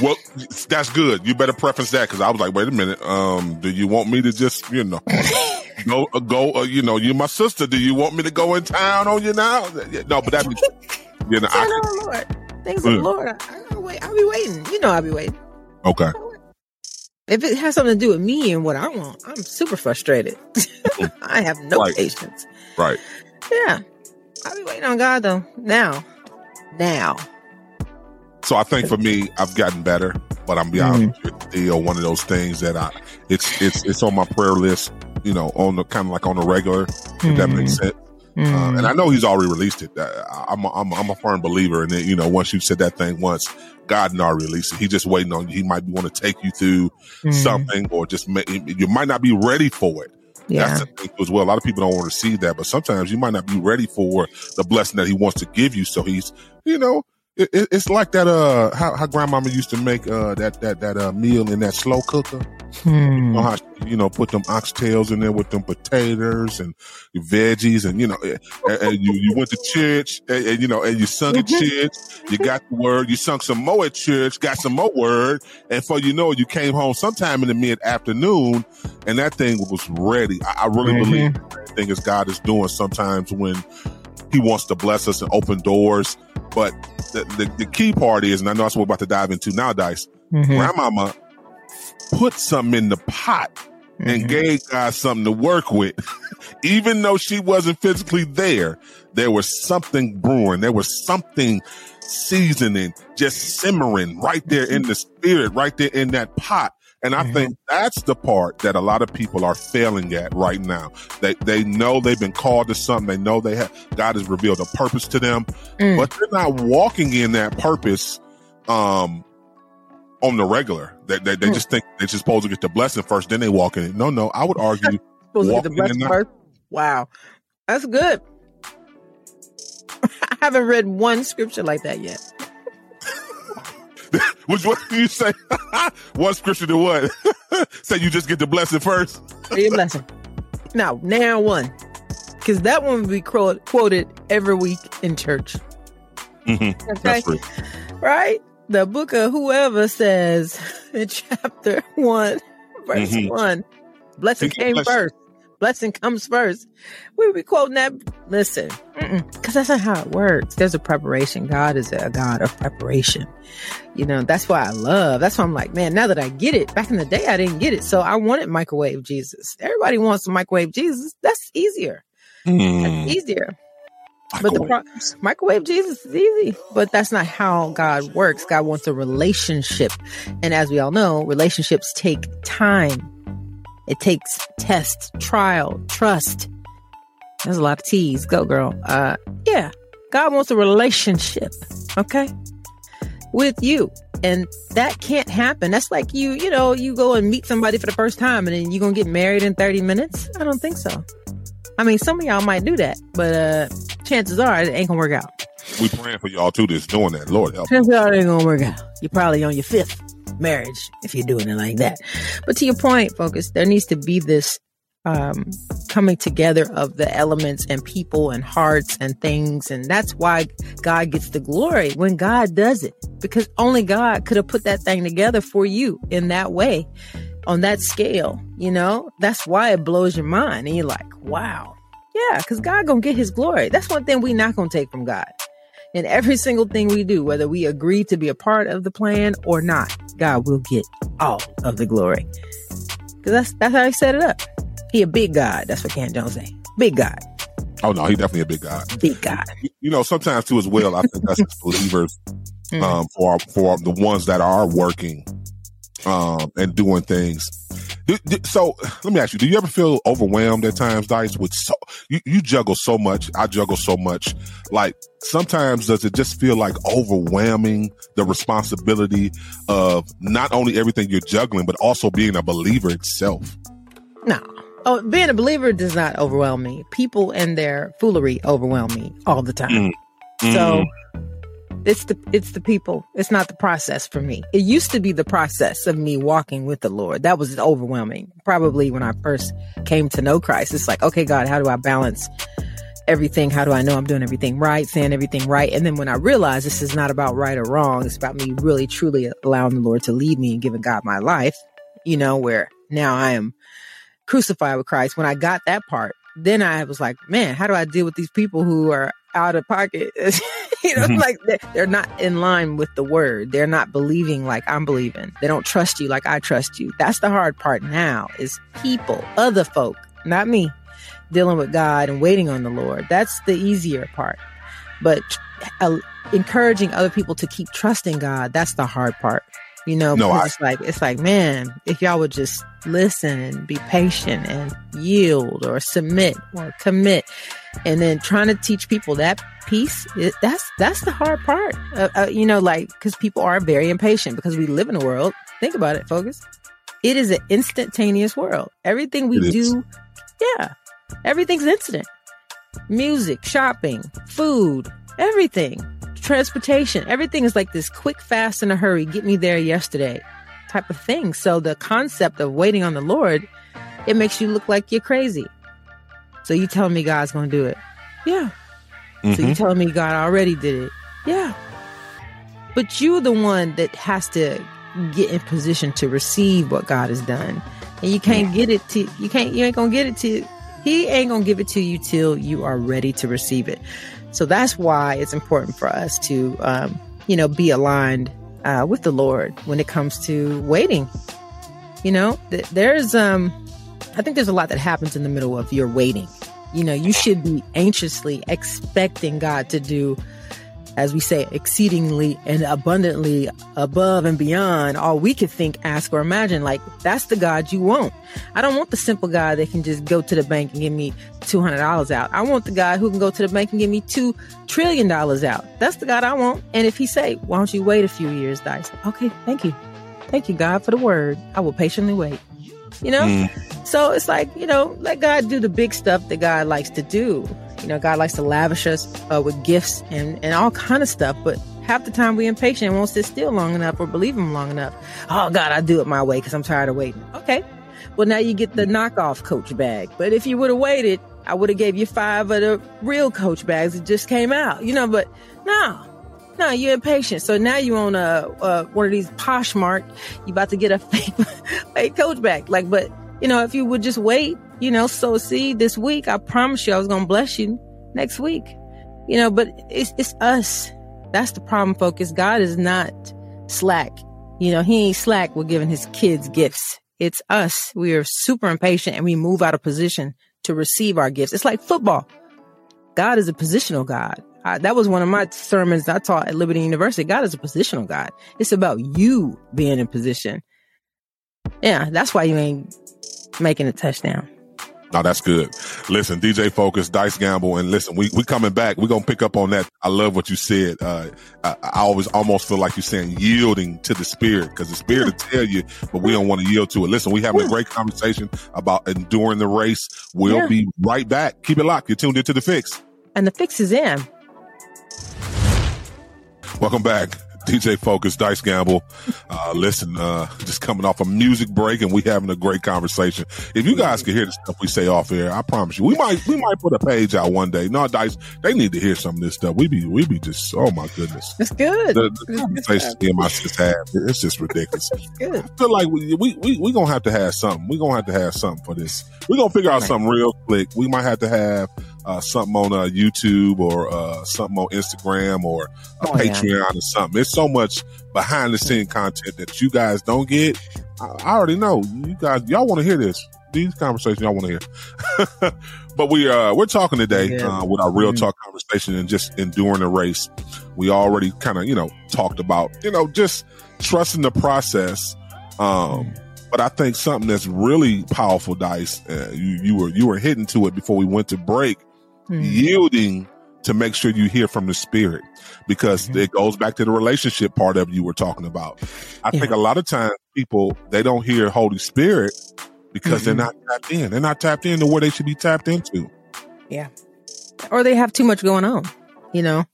well, that's good. You better preface that because I was like, wait a minute, um, do you want me to just, you know, go, uh, go, uh, you know, you're my sister. Do you want me to go in town on you now? No, but that, you know, I, the Lord. The Mm. Lord. I, I wait. I'll be waiting. You know I'll be waiting. okay, If it has something to do with me and what I want, I'm super frustrated. I have no Right. patience. right. Yeah. I'll be waiting on God though. Now. Now. So I think for me, I've gotten better, but I'm beyond honest with you, it's still one of those things that I, it's, it's, it's on my prayer list, you know, on the kind of like on the regular, if that makes sense. Uh, and I know he's already released it. I'm a, I'm, a, I'm a firm believer in it. You know, once you said that thing once, God not already released it. He's just waiting on you. He might want to take you through Mm. something or just ma- you might not be ready for it. Yeah. That's the as well. A lot of people don't want to see that, but sometimes you might not be ready for the blessing that he wants to give you. So he's, you know, it, it, it's like that, uh, how, how grandmama used to make, uh, that, that, that, uh, meal in that slow cooker. Hmm. You know how, she, you know, put them oxtails in there with them potatoes and veggies and, you know, and, and you, you went to church and, and, you know, and you sung at church, you got the word, you sung some more at church, got some more word. And for you know, you came home sometime in the mid afternoon and that thing was ready. I, I really Mhm. believe the thing is God is doing sometimes when he wants to bless us and open doors. But the, the, the key part is, and I know that's what we're about to dive into now, Dice, Mhm. grandmama put something in the pot and Mhm. gave God something to work with. Even though she wasn't physically there, there was something brewing. There was something seasoning, just simmering right there in the spirit, right there in that pot. And I Mhm. think that's the part that a lot of people are failing at right now. They they know they've been called to something. They know they have God has revealed a purpose to them, Mm. but they're not walking in that purpose um on the regular. They they, they Hmm. just think they're just supposed to get the blessing first, then they walk in it. No, no, I would argue Supposed to get the walking in blessing first. Wow. That's good. I haven't read one scripture like that yet. which what do you say? One scripture to what? say you just get the blessing first. A blessing. Now, now one. Because that one will be quoted every week in church. Mm-hmm. Okay. Right? The book of whoever says in chapter one, verse Mhm. one, blessing came blessing. first. Blessing comes first. We be quoting that. Listen, because that's not how it works. There's a preparation. God is a God of preparation. You know, that's why I love. That's why I'm like, man, now that I get it, back in the day, I didn't get it. So I wanted microwave Jesus. Everybody wants microwave Jesus. That's easier. Mm. That's easier. But the pro- microwave Jesus is easy, but that's not how God works. God wants a relationship. And as we all know, relationships take time. It takes test, trial, trust. There's a lot of T's. Go, girl. Uh, yeah. God wants a relationship. Okay. With you. And that can't happen. That's like you, you know, you go and meet somebody for the first time and then you're going to get married in 30 minutes. I don't think so. I mean, some of y'all might do that, but uh chances are it ain't gonna work out. We praying for y'all too that's doing that. Lord help. Chances are it ain't gonna work out. You're probably on your fifth marriage if you're doing it like that. But to your point, focus, there needs to be this um, coming together of the elements and people and hearts and things. And that's why God gets the glory when God does it, because only God could have put that thing together for you in that way on that scale, you know? That's why it blows your mind. And you're like, wow. Yeah, because God gonna get his glory. That's one thing we not gonna take from God. In every single thing we do, whether we agree to be a part of the plan or not, God will get all of the glory. Because that's that's how he set it up. He a big God. That's what Ken Jones say. Big God. Oh no, he definitely a big God. Big God. You know, sometimes too as well. I think that's as believers Mm. um, for for the ones that are working um, and doing things. So let me ask you: Do you ever feel overwhelmed at times, Dice? With so you, you juggle so much, I juggle so much. Like sometimes, does it just feel like overwhelming the responsibility of not only everything you're juggling, but also being a believer itself? No. Oh, being a believer does not overwhelm me. People and their foolery overwhelm me all the time. Mm. So mm. It's the it's the people. It's not the process for me. It used to be the process of me walking with the Lord. That was overwhelming. Probably when I first came to know Christ. It's like, okay, God, how do I balance everything? How do I know I'm doing everything right, saying everything right? And then when I realized this is not about right or wrong, it's about me really truly allowing the Lord to lead me and giving God my life, you know, where now I am crucified with Christ. When I got that part, then I was like, man, how do I deal with these people who are out of pocket? you know, Mhm. like they're, they're not in line with the word. They're not believing like I'm believing. They don't trust you like I trust you. That's the hard part now is people, other folk, not me, dealing with God and waiting on the Lord. That's the easier part. But uh, encouraging other people to keep trusting God, that's the hard part. You know, No, I- it's like it's like, man, if y'all would just listen and be patient and yield or submit or commit, and then trying to teach people that piece, it, that's that's the hard part. Uh, uh, you know, like because people are very impatient because we live in a world. Think about it, focus. It is an instantaneous world. Everything we do, yeah, everything's instant. Music, shopping, food, everything transportation. Everything is like this quick fast in a hurry. Get me there yesterday type of thing. So the concept of waiting on the lord it makes you look like you're crazy. So you telling me god's gonna do it. Yeah. So Mhm. you telling me god already did it. Yeah. But you're the one that has to get in position to receive what god has done. And you can't get it to you can't you ain't gonna get it to he ain't gonna give it to you till you are ready to receive it so that's why it's important for us to, um, you know, be aligned uh, with the Lord when it comes to waiting. You know, th- there's, um, I think there's a lot that happens in the middle of your waiting. You know, you should be anxiously expecting God to do, as we say, exceedingly and abundantly above and beyond all we could think, ask, or imagine. Like, that's the God you want. I don't want the simple guy that can just go to the bank and give me $200 out. I want the guy who can go to the bank and give me $2 trillion out. That's the God I want. And if he say, why don't you wait a few years, Dice? Okay, thank you. Thank you, God, for the word. I will patiently wait. You know? Mm. So it's like, you know, let God do the big stuff that God likes to do. You know, God likes to lavish us uh, with gifts and, and all kind of stuff, but half the time we impatient and won't sit still long enough or believe him long enough. Oh God, I do it my way because I'm tired of waiting. Okay. Well, now you get the knockoff coach bag. But if you would have waited, I would have gave you five of the real coach bags that just came out, you know, but no, no, you're impatient. So now you on a, one of these Poshmark, you about to get a fake, fake coach bag. Like, but you know, if you would just wait, you know, sow seed this week, I promise you I was going to bless you next week, you know, but it's, it's us. That's the problem, focus. God is not slack. You know, he ain't slack with giving his kids gifts. It's us. We are super impatient and we move out of position to receive our gifts. It's like football. God is a positional God. I, that was one of my sermons I taught at Liberty University. God is a positional God. It's about you being in position. Yeah, that's why you ain't making a touchdown. No, that's good. Listen, DJ Focus, Dice Gamble, and listen, we we coming back. We're gonna pick up on that. I love what you said. Uh, I, I, always almost feel like you're saying yielding to the spirit because the spirit will tell you, but we don't want to yield to it. Listen, we having a great conversation about enduring the race. We'll yeah. be right back. Keep it locked. You're tuned into the fix, and the fix is in. Welcome back. DJ Focus, Dice Gamble. Uh, listen, uh, just coming off a music break and we having a great conversation. If you guys can hear the stuff we say off air, I promise you, we might, we might put a page out one day. No, Dice, they need to hear some of this stuff. We be, we be just, oh my goodness. It's good. The, the conversations me and my sis have, it's just ridiculous. It's good. I feel like we, we, we, we gonna have to have something. We gonna have to have something for this. we gonna figure out something real quick. We might have to have, uh, something on uh, YouTube or uh, something on Instagram or a oh, Patreon yeah. or something. There's so much behind the scene content that you guys don't get. I, I already know you guys. Y'all want to hear this. These conversations y'all want to hear. but we uh we're talking today yeah. uh, with our real mm-hmm. talk conversation and just enduring the race. We already kind of you know talked about you know just trusting the process. Um, but I think something that's really powerful, Dice. Uh, you, you were you were hitting to it before we went to break mm-hmm. yielding to make sure you hear from the spirit because mm-hmm. it goes back to the relationship part of you were talking about. I yeah. think a lot of times people they don't hear Holy Spirit because mm-hmm. they're not tapped in. They're not tapped into where they should be tapped into. Yeah. Or they have too much going on, you know.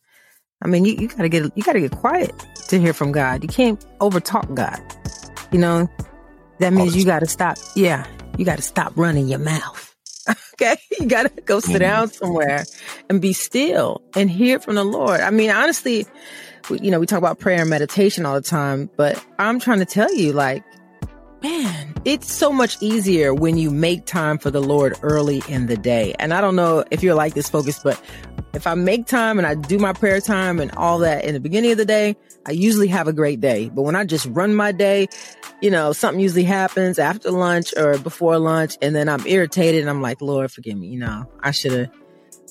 I mean, you, you gotta get you gotta get quiet to hear from God. You can't overtalk God. You know, that means you gotta stop. Yeah, you gotta stop running your mouth. okay. You got to go sit mm-hmm. down somewhere and be still and hear from the Lord. I mean, honestly, you know, we talk about prayer and meditation all the time, but I'm trying to tell you, like, man, it's so much easier when you make time for the Lord early in the day. And I don't know if you're like this focus, but if I make time and I do my prayer time and all that in the beginning of the day, I usually have a great day. But when I just run my day, you know, something usually happens after lunch or before lunch, and then I'm irritated and I'm like, Lord, forgive me. You know, I should have.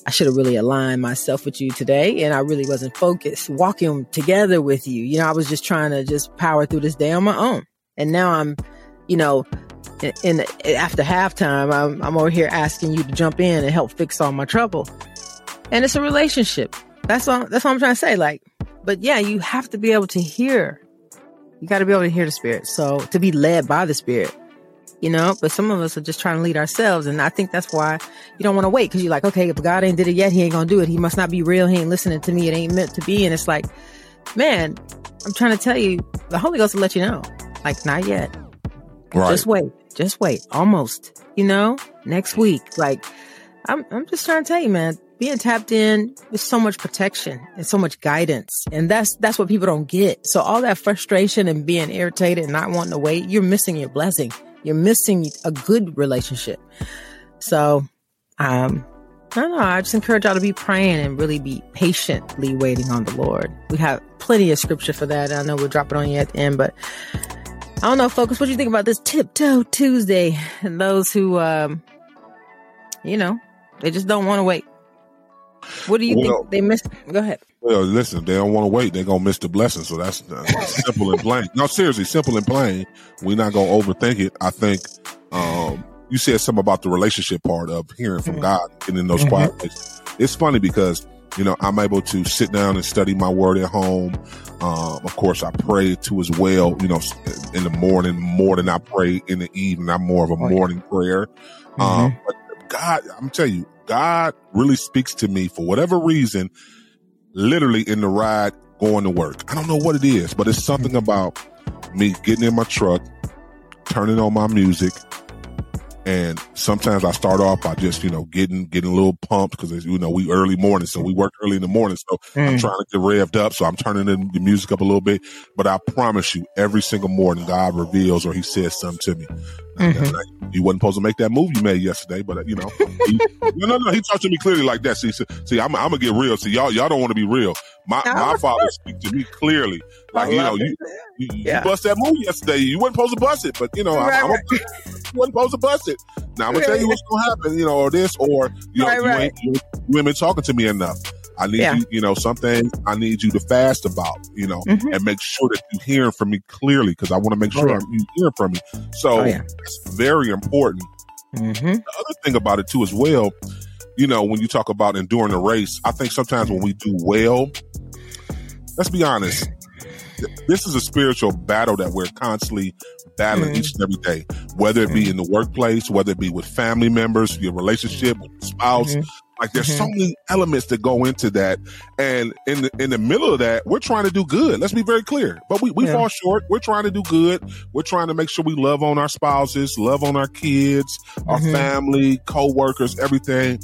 I should have really aligned myself with you today and I really wasn't focused walking together with you. You know, I was just trying to just power through this day on my own. And now I'm, you know, in, in after halftime, I'm, I'm over here asking you to jump in and help fix all my trouble. And it's a relationship. That's all, that's what I'm trying to say. Like, but yeah, you have to be able to hear. You got to be able to hear the spirit. So to be led by the spirit, you know, but some of us are just trying to lead ourselves. And I think that's why you don't want to wait. Cause you're like, okay, if God ain't did it yet, he ain't going to do it. He must not be real. He ain't listening to me. It ain't meant to be. And it's like, man, I'm trying to tell you, the Holy Ghost will let you know. Like, not yet. Right. Just wait. Just wait. Almost, you know, next week. Like, I'm, I'm just trying to tell you, man, being tapped in with so much protection and so much guidance. And that's, that's what people don't get. So all that frustration and being irritated and not wanting to wait, you're missing your blessing. You're missing a good relationship. So, um, I don't know. I just encourage y'all to be praying and really be patiently waiting on the Lord. We have plenty of scripture for that. I know we'll drop it on you at the end, but I don't know, focus. What do you think about this tiptoe Tuesday and those who, um, you know, they just don't want to wait. What do you well, think they missed? Go ahead. Well, listen, they don't want to wait. They're gonna miss the blessing. So that's, that's simple and plain. No, seriously, simple and plain. We're not gonna overthink it. I think um, you said something about the relationship part of hearing from mm-hmm. God and in those mm-hmm. quiet places. It's funny because you know I'm able to sit down and study my word at home. Um, of course, I pray too as well. You know, in the morning more than I pray in the evening. I'm more of a oh, morning prayer. Mm-hmm. Um, but God, I'm telling you, God really speaks to me for whatever reason, literally in the ride going to work. I don't know what it is, but it's something about me getting in my truck, turning on my music, and sometimes I start off by just, you know, getting, getting a little pumped because, you know, we early morning. So we work early in the morning. So mm. I'm trying to get revved up. So I'm turning the music up a little bit, but I promise you every single morning God reveals or he says something to me. Mm-hmm. You wasn't supposed to make that move you made yesterday, but uh, you know, he, no, no, no. He talked to me clearly like that. See, see, I'm, I'm gonna get real. See, y'all, y'all don't want to be real. My, my father speak to me clearly, like you know, you, you, yeah. you, bust that move yesterday. You weren't supposed to bust it, but you know, right, I, am wasn't supposed to bust it. Now I'm gonna tell you what's gonna happen, you know, or this, or you know, Right, you, right. ain't, you, you ain't been talking to me enough. I need Yeah. you, you know, something I need you to fast about, you know, Mhm. and make sure that you're hearing from me clearly because I want to make Oh, sure yeah. I'm you hearing from me. So Oh, yeah. it's very important. Mm-hmm. The other thing about it too, as well, you know, when you talk about enduring the race, I think sometimes when we do well, let's be honest, this is a spiritual battle that we're constantly battling Mhm. each and every day, whether it be mm-hmm. in the workplace, whether it be with family members, your relationship with your spouse. Mhm. Like there's so mm-hmm. many elements that go into that, and in the in the middle of that, we're trying to do good. Let's be very clear, but we we Yeah. fall short. We're trying to do good. We're trying to make sure we love on our spouses, love on our kids, our mm-hmm. family, co-workers, everything.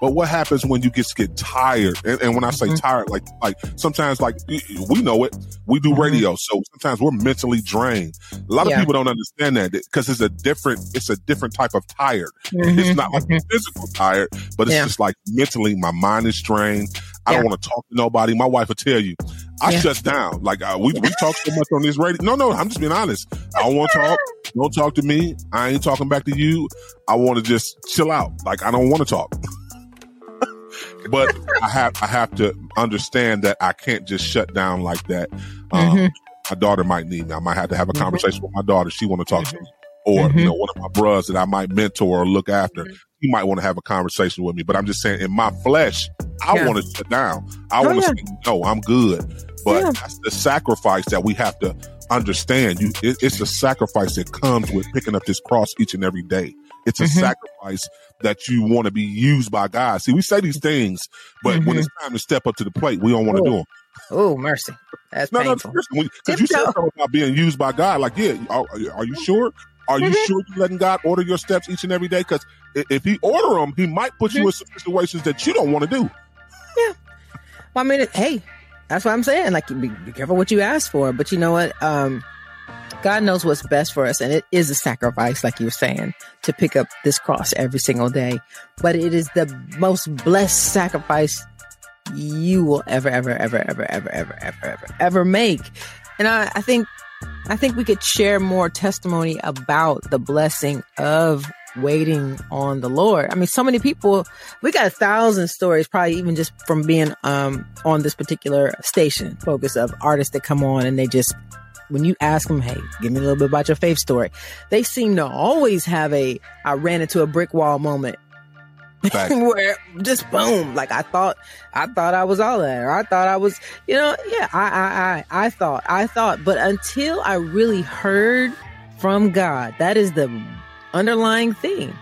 But what happens when you just get tired? And, and when I say Mhm. tired, like like sometimes like we know it. We do Mhm. radio, so sometimes we're mentally drained. A lot of people don't understand that because it's a different it's a different type of tired. Mm-hmm. It's not like physical tired, but it's Yeah. just like mentally, my mind is drained. I Yeah. don't want to talk to nobody. My wife will tell you, I Yeah. shut down. Like uh, we we talk so much on this radio. No, no, I'm just being honest. I don't want to talk. Don't talk to me. I ain't talking back to you. I want to just chill out. Like I don't want to talk. but I have I have to understand that I can't just shut down like that. Um, Mhm. My daughter might need me. I might have to have a Mhm. conversation with my daughter. She want to talk to me, or Mhm. you know, one of my brothers that I might mentor or look after. He might want to have a conversation with me. But I'm just saying, in my flesh, I Yeah. want to shut down. I Oh, want to yeah. say, no, I'm good. But Yeah. that's the sacrifice that we have to understand. You, it, it's a sacrifice that comes with picking up this cross each and every day. It's a sacrifice that you want to be used by God. See, we say these things, but when Mhm. it's time to step up to the plate, we don't want to Oh, do them. Oh, mercy. That's No, no, painful. because you said something about being used by God. Like, yeah, are, are you sure? Are you sure you're letting God order your steps each and every day? Because if He order them, He might put you in some situations that you don't want to do. Yeah. Well, I mean, hey, that's what I'm saying. Like, be, be careful what you ask for. But you know what? Um, God knows what's best for us, and it is a sacrifice, like you were saying, to pick up this cross every single day. But it is the most blessed sacrifice you will ever, ever, ever, ever, ever, ever, ever, ever, ever make. And I, I think, I think we could share more testimony about the blessing of waiting on the Lord. I mean, so many people, we got a thousand stories, probably even just from being um, on this particular station, focus of artists that come on and they just, when you ask them, hey, give me a little bit about your faith story, they seem to always have a, I ran into a brick wall moment where just boom, like I thought, I thought I was all that, or I thought I was, you know, yeah, I, I, I, I thought, I thought, but until I really heard from God, that is the underlying thing.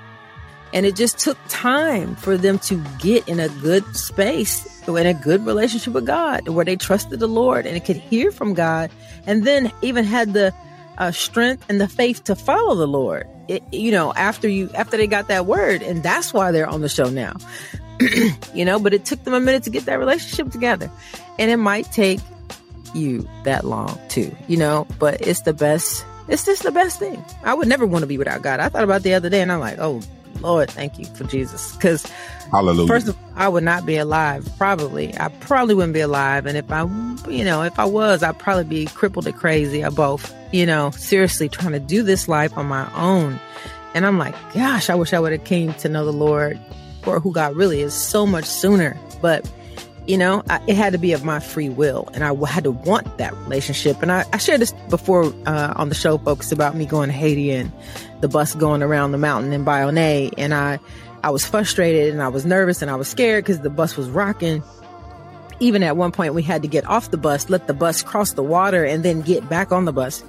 And it just took time for them to get in a good space, in a good relationship with God, where they trusted the Lord and could hear from God, and then even had the uh, strength and the faith to follow the Lord. It, you know, after you after they got that word, and that's why they're on the show now. you know, but it took them a minute to get that relationship together, and it might take you that long too. You know, but it's the best. It's just the best thing. I would never want to be without God. I thought about the other day, and I'm like, oh Lord, thank you for Jesus, because Hallelujah. First of all, I would not be alive. Probably, I probably wouldn't be alive. And if I, you know, if I was, I'd probably be crippled or crazy or both. You know, seriously trying to do this life on my own. And I'm like, gosh, I wish I would have came to know the Lord for who God really is so much sooner. But you know, I, it had to be of my free will, and I had to want that relationship. And I, I shared this before uh, on the show, folks, about me going to Haiti and the bus going around the mountain in Bayonne, and I. I was frustrated and I was nervous and I was scared because the bus was rocking. Even at one point, we had to get off the bus, let the bus cross the water, and then get back on the bus.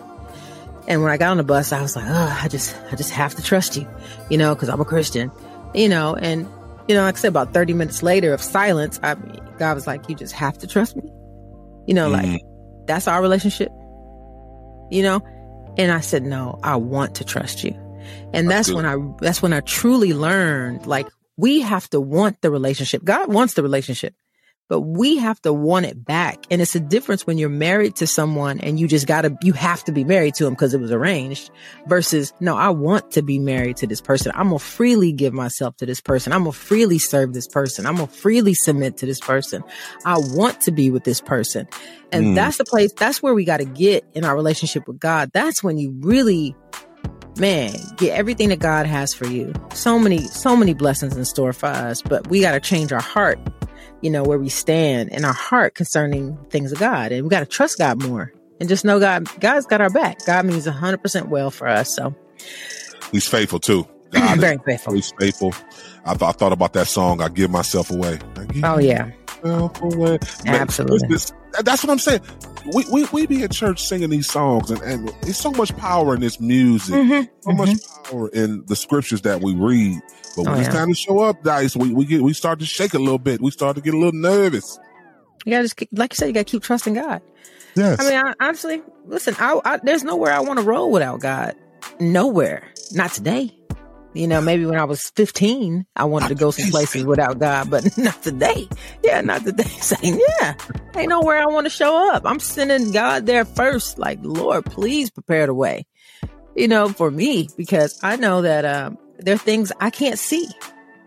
And when I got on the bus, I was like, "Oh, I just, I just have to trust you, you know, because I'm a Christian, you know." And you know, like I said, about 30 minutes later of silence, I, God was like, "You just have to trust me," you know, Mhm. like that's our relationship, you know. And I said, "No, I want to trust you." And That's that's, when I that's when I truly learned like we have to want the relationship. God wants the relationship, but we have to want it back. And it's a difference when you're married to someone and you just gotta you have to be married to him because it was arranged versus no, I want to be married to this person. I'm gonna freely give myself to this person. I'm gonna freely serve this person. I'm gonna freely submit to this person. I want to be with this person. And Mm. that's the place, that's where we gotta get in our relationship with God. That's when you really man, get everything that God has for you. So many, so many blessings in store for us, but we got to change our heart, you know, where we stand in our heart concerning things of God. And we got to trust God more and just know God, God's got our back. God means 100% well for us. So he's faithful too. God very faithful. He's faithful. I, th- I thought about that song. I give myself away. oh yeah. Away. Absolutely. This, that's what I'm saying. We, we we be in church singing these songs, and, and there's so much power in this music, mm-hmm. so mm-hmm. much power in the scriptures that we read. But when Oh, it's yeah. time to show up, Dice, we, we get we start to shake a little bit. We start to get a little nervous. You gotta just, keep- like you said, you gotta keep trusting God. Yes. I mean, I, honestly, listen, I, I, there's nowhere I want to roll without God. Nowhere. Not today. You know, maybe when I was 15, I wanted to go some places without God, but not today. Yeah, not today. Saying, yeah, ain't nowhere I want to show up. I'm sending God there first. Like, Lord, please prepare the way, you know, for me, because I know that, um, there are things I can't see.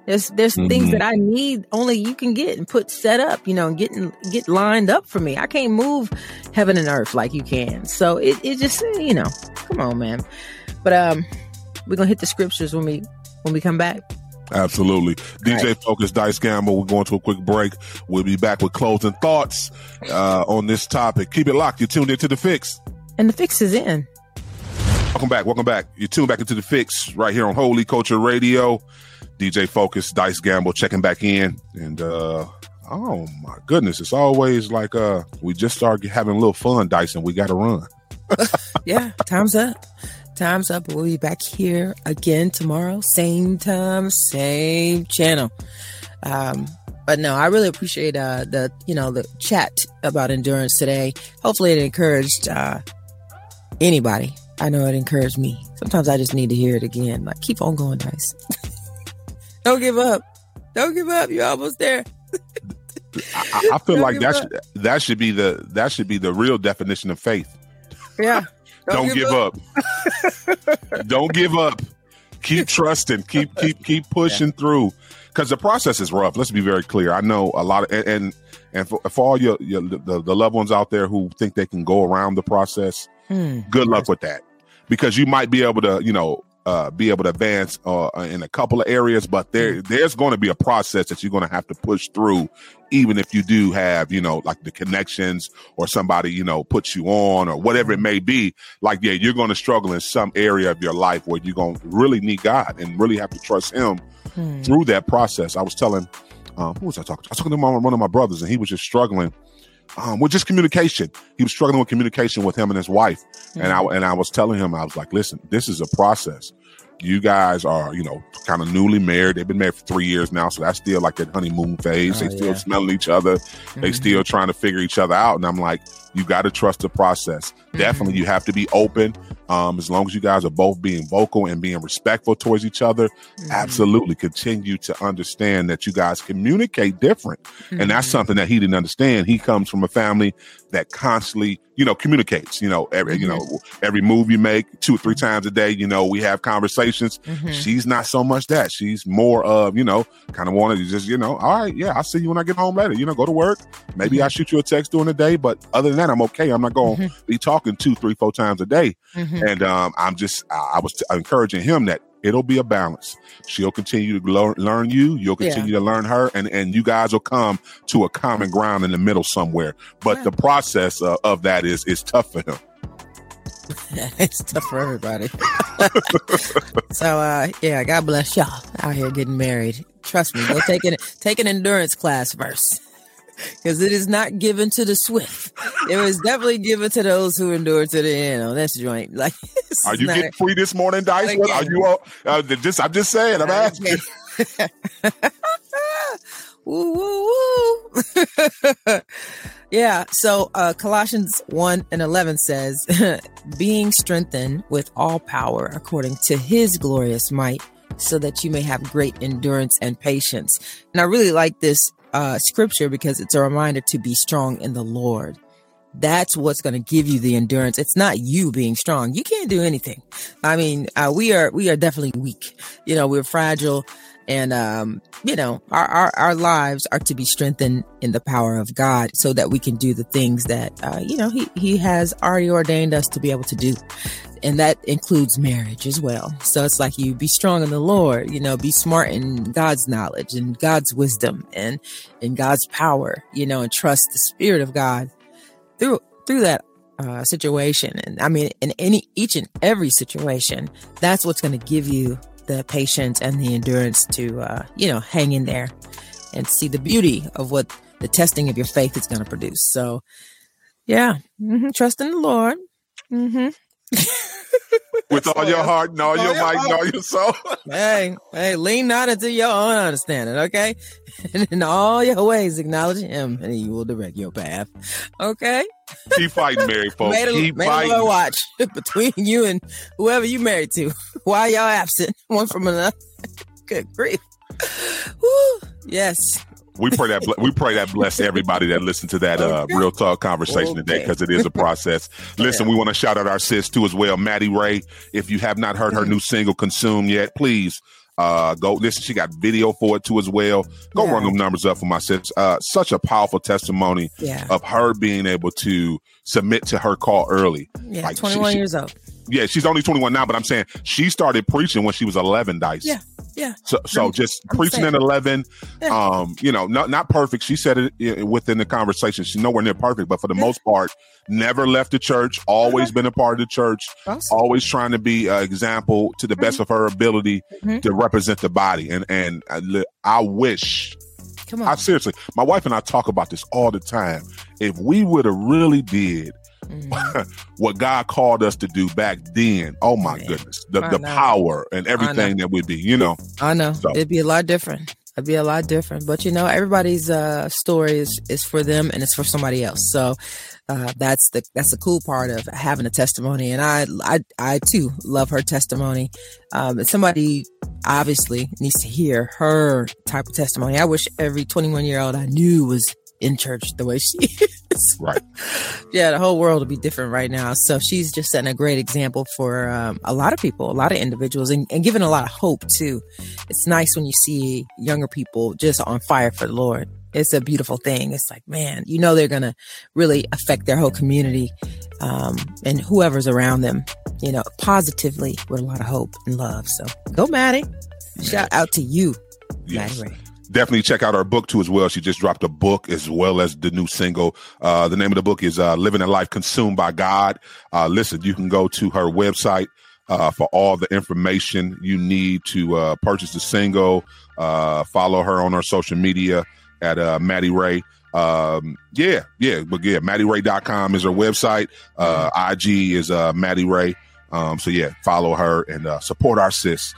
There's, there's things Mhm. that I need only you can get and put set up, you know, and get, get lined up for me. I can't move heaven and earth like you can. So it, it just, you know, come on, man. But, um, we're going to hit the scriptures when we, when we come back. Absolutely. DJ Right. Focus, Dice Gamble. We're going to a quick break. We'll be back with closing thoughts uh, on this topic. Keep it locked. You're tuned into the fix. And the fix is in. Welcome back. Welcome back. You're tuned back into the fix right here on Holy Culture Radio. DJ Focus, Dice Gamble checking back in. And uh oh my goodness, it's always like uh we just started having a little fun, Dice, and we gotta run. Yeah, time's up. Time's up. We'll be back here again tomorrow, same time, same channel. Um, but no, I really appreciate uh, the you know the chat about endurance today. Hopefully, it encouraged uh, anybody. I know it encouraged me. Sometimes I just need to hear it again. Like, keep on going, Dice. Don't give up. Don't give up. You're almost there. I, I feel Don't like that should, that should be the that should be the real definition of faith. Yeah. Don't, give, up. Don't give up. Keep trusting. Keep keep keep pushing through. Because the process is rough. Let's be very clear. I know a lot of and and, and for, for all your, your the, the loved ones out there who think they can go around the process, Hmm. good luck with that. Because you might be able to, you know, uh, be able to advance uh, in a couple of areas, but there there's going to be a process that you're going to have to push through, even if you do have, you know, like the connections or somebody, you know, puts you on or whatever it may be. Like, yeah, you're going to struggle in some area of your life where you're going to really need God and really have to trust Him Hmm. through that process. I was telling, um, who was I talking to? I was talking to my, one of my brothers, and he was just struggling um, with just communication. He was struggling with communication with him and his wife, and I and I was telling him, I was like, listen, this is a process. You guys are, you know, kind of newly married. They've been married for three years now, so that's still like that honeymoon phase. Oh, they still yeah. smelling each other. They Mhm. still trying to figure each other out. And I'm like, you got to trust the process. Definitely, you have to be open. Um, as long as you guys are both being vocal and being respectful towards each other, Mhm. absolutely continue to understand that you guys communicate different. And that's Mhm. something that he didn't understand. He comes from a family that constantly, you know, communicates, you know, every, you know, every move you make two or three times a day, you know, we have conversations. Mhm. She's not so much that. She's more of, you know, kind of wanted to just, you know, all right, yeah, I'll see you when I get home later. You know, go to work. Maybe I shoot you a text during the day, but other than that, I'm okay. I'm not going to be talking two, three, four times a day. Mhm. And um, I'm just, I, I was t- encouraging him that it'll be a balance. She'll continue to learn, learn you. You'll Yeah. continue to learn her, and and you guys will come to a common ground in the middle somewhere. But Yeah. the process uh, of that is is tough for him. it's tough for everybody. so uh yeah, God bless y'all out here getting married. Trust me, go take an take an endurance class first. Because it is not given to the swift. It was definitely given to those who endure to the end on this joint. Like this Are you getting free this morning, Dice? What, are you all? Uh, just I'm just saying. I'm asking. woo, woo, woo. yeah. So uh, Colossians 1 and 11 says, being strengthened with all power according to his glorious might, so that you may have great endurance and patience. And I really like this uh, scripture because it's a reminder to be strong in the Lord. That's what's going to give you the endurance. It's not you being strong. You can't do anything. I mean, uh, we are we are definitely weak. You know, we're fragile And, um, you know, our, our, our lives are to be strengthened in the power of God so that we can do the things that, uh, you know, he, he has already ordained us to be able to do. And that includes marriage as well. So it's like you be strong in the Lord, you know, be smart in God's knowledge and God's wisdom and in God's power, you know, and trust the spirit of God through, through that uh, situation. And I mean, in any, each and every situation, that's what's going to give you the patience and the endurance to, uh, you know, hang in there and see the beauty of what the testing of your faith is going to produce. So, yeah, mm-hmm. trust in the Lord. Mm-hmm. With all your heart and all, your might and all your soul. hey, hey, lean not into your own understanding, okay? And in all your ways, acknowledge him, and he will direct your path. Okay? Keep fighting, married folks. Made a, Keep made fighting. a watch between you and whoever you married to Why y'all absent one from another. Good grief. Woo. Yes. We pray that we pray that bless everybody that listened to that uh, real talk conversation today because it is a process. Listen, we want to shout out our sis too as well, Maddie Rey. If you have not heard her new single "Consume" yet, please uh, go listen. She got video for it too as well. Go Yeah. run them numbers up for my sis. Uh, such a powerful testimony Yeah. of her being able to submit to her call early. Yeah. Like, 21 years old. Yeah, she's only 21 now, but I'm saying she started preaching when she was 11, Dice. Yeah. Yeah. So, so I'm- just I'm preaching saying. at 11, Yeah. um, you know, not, not perfect. She said it within the conversation. She's nowhere near perfect, but for the most part, never left the church, always been a part of the church, Awesome. always trying to be an example to the best of her ability Mhm. to represent the body. And, and I, I wish, Come on. I seriously, my wife and I talk about this all the time. If we would have really did Mhm. what God called us to do back then, oh my Man. goodness, the, the power and everything that would be, you know. I know So- it'd be a lot different. It'd be a lot different, but you know, everybody's uh, story is is for them and it's for somebody else. So uh, that's the that's the cool part of having a testimony. And I I I too love her testimony. Um, somebody obviously needs to hear her type of testimony. I wish every 21 year old I knew was in church the way she is. Right. yeah, the whole world would be different right now. So she's just setting a great example for um, a lot of people, a lot of individuals, and, and giving a lot of hope too. It's nice when you see younger people just on fire for the Lord. It's a beautiful thing. It's like, man, you know, they're going to really affect their whole community um, and whoever's around them, you know, positively with a lot of hope and love. So go, Maddie. Shout out to you, Yes. Maddie Rey. Definitely check out her book too as well. She just dropped a book as well as the new single. Uh, the name of the book is uh, "Living a Life Consumed by God." Uh, listen, you can go to her website uh, for all the information you need to uh, purchase the single. Uh, follow her on her social media at uh, Maddie Rey. Um, yeah, yeah, but yeah, MaddieRey.com is her website. Uh, IG is uh, Maddie Rey. Um, so yeah, follow her and uh, support our sis.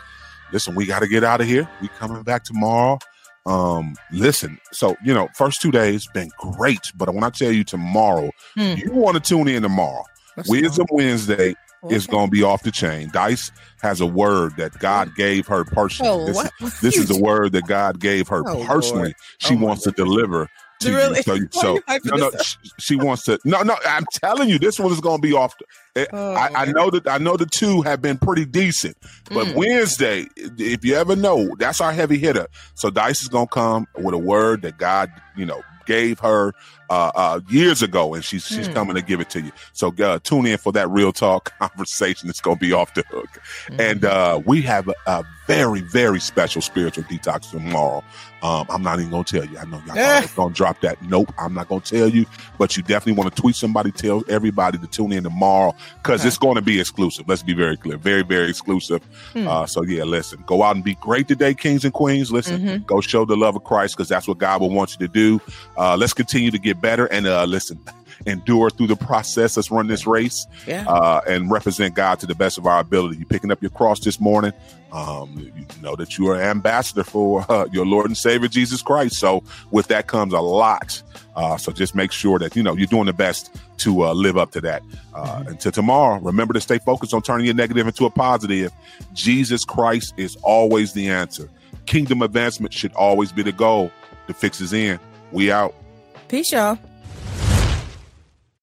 Listen, we got to get out of here. We coming back tomorrow. Um, listen, so you know, first two days been great, but when I tell you tomorrow, Hmm. you want to tune in tomorrow. What's Wisdom Wednesday wrong? is going to be off the chain. Dice has a word that God gave her personally. Oh, this, what? this is a word that God gave her Oh, personally. Lord. She Oh, wants to deliver to Really? you. So, you- so no, no, she, she wants to. No, no, I'm telling you, this one is going to be off. The, eh, Oh, I, I know that I know the two have been pretty decent, but Mm. Wednesday, if you ever know, that's our heavy hitter. So Dice is going to come with a word that God, you know, gave her uh, uh, years ago, and she's she's Mm. coming to give it to you. So uh, tune in for that real talk conversation. It's going to be off the hook. Mm-hmm. And uh, we have a, a very, very special spiritual detox tomorrow. Um, I'm not even going to tell you. I know y'all Eh. going to drop that. Nope, I'm not going to tell you. But you definitely want to tweet somebody, tell everybody to tune in tomorrow because Okay. it's going to be exclusive. Let's be very clear. Very, very exclusive. Hmm. Uh, so, yeah, listen, go out and be great today, kings and queens. Listen, Mhm. go show the love of Christ because that's what God will want you to do. Uh, let's continue to get better and uh, listen, endure through the process. Let's run this race Yeah. uh, and represent God to the best of our ability. You picking up your cross this morning, um, you know that you are ambassador for uh, your Lord and Savior Jesus Christ. So with that comes a lot. Uh, so just make sure that you know you're doing the best to uh, live up to that. Uh, Until tomorrow, remember to stay focused on turning your negative into a positive. Jesus Christ is always the answer. Kingdom advancement should always be the goal. The fix is in. We out. Peace, y'all.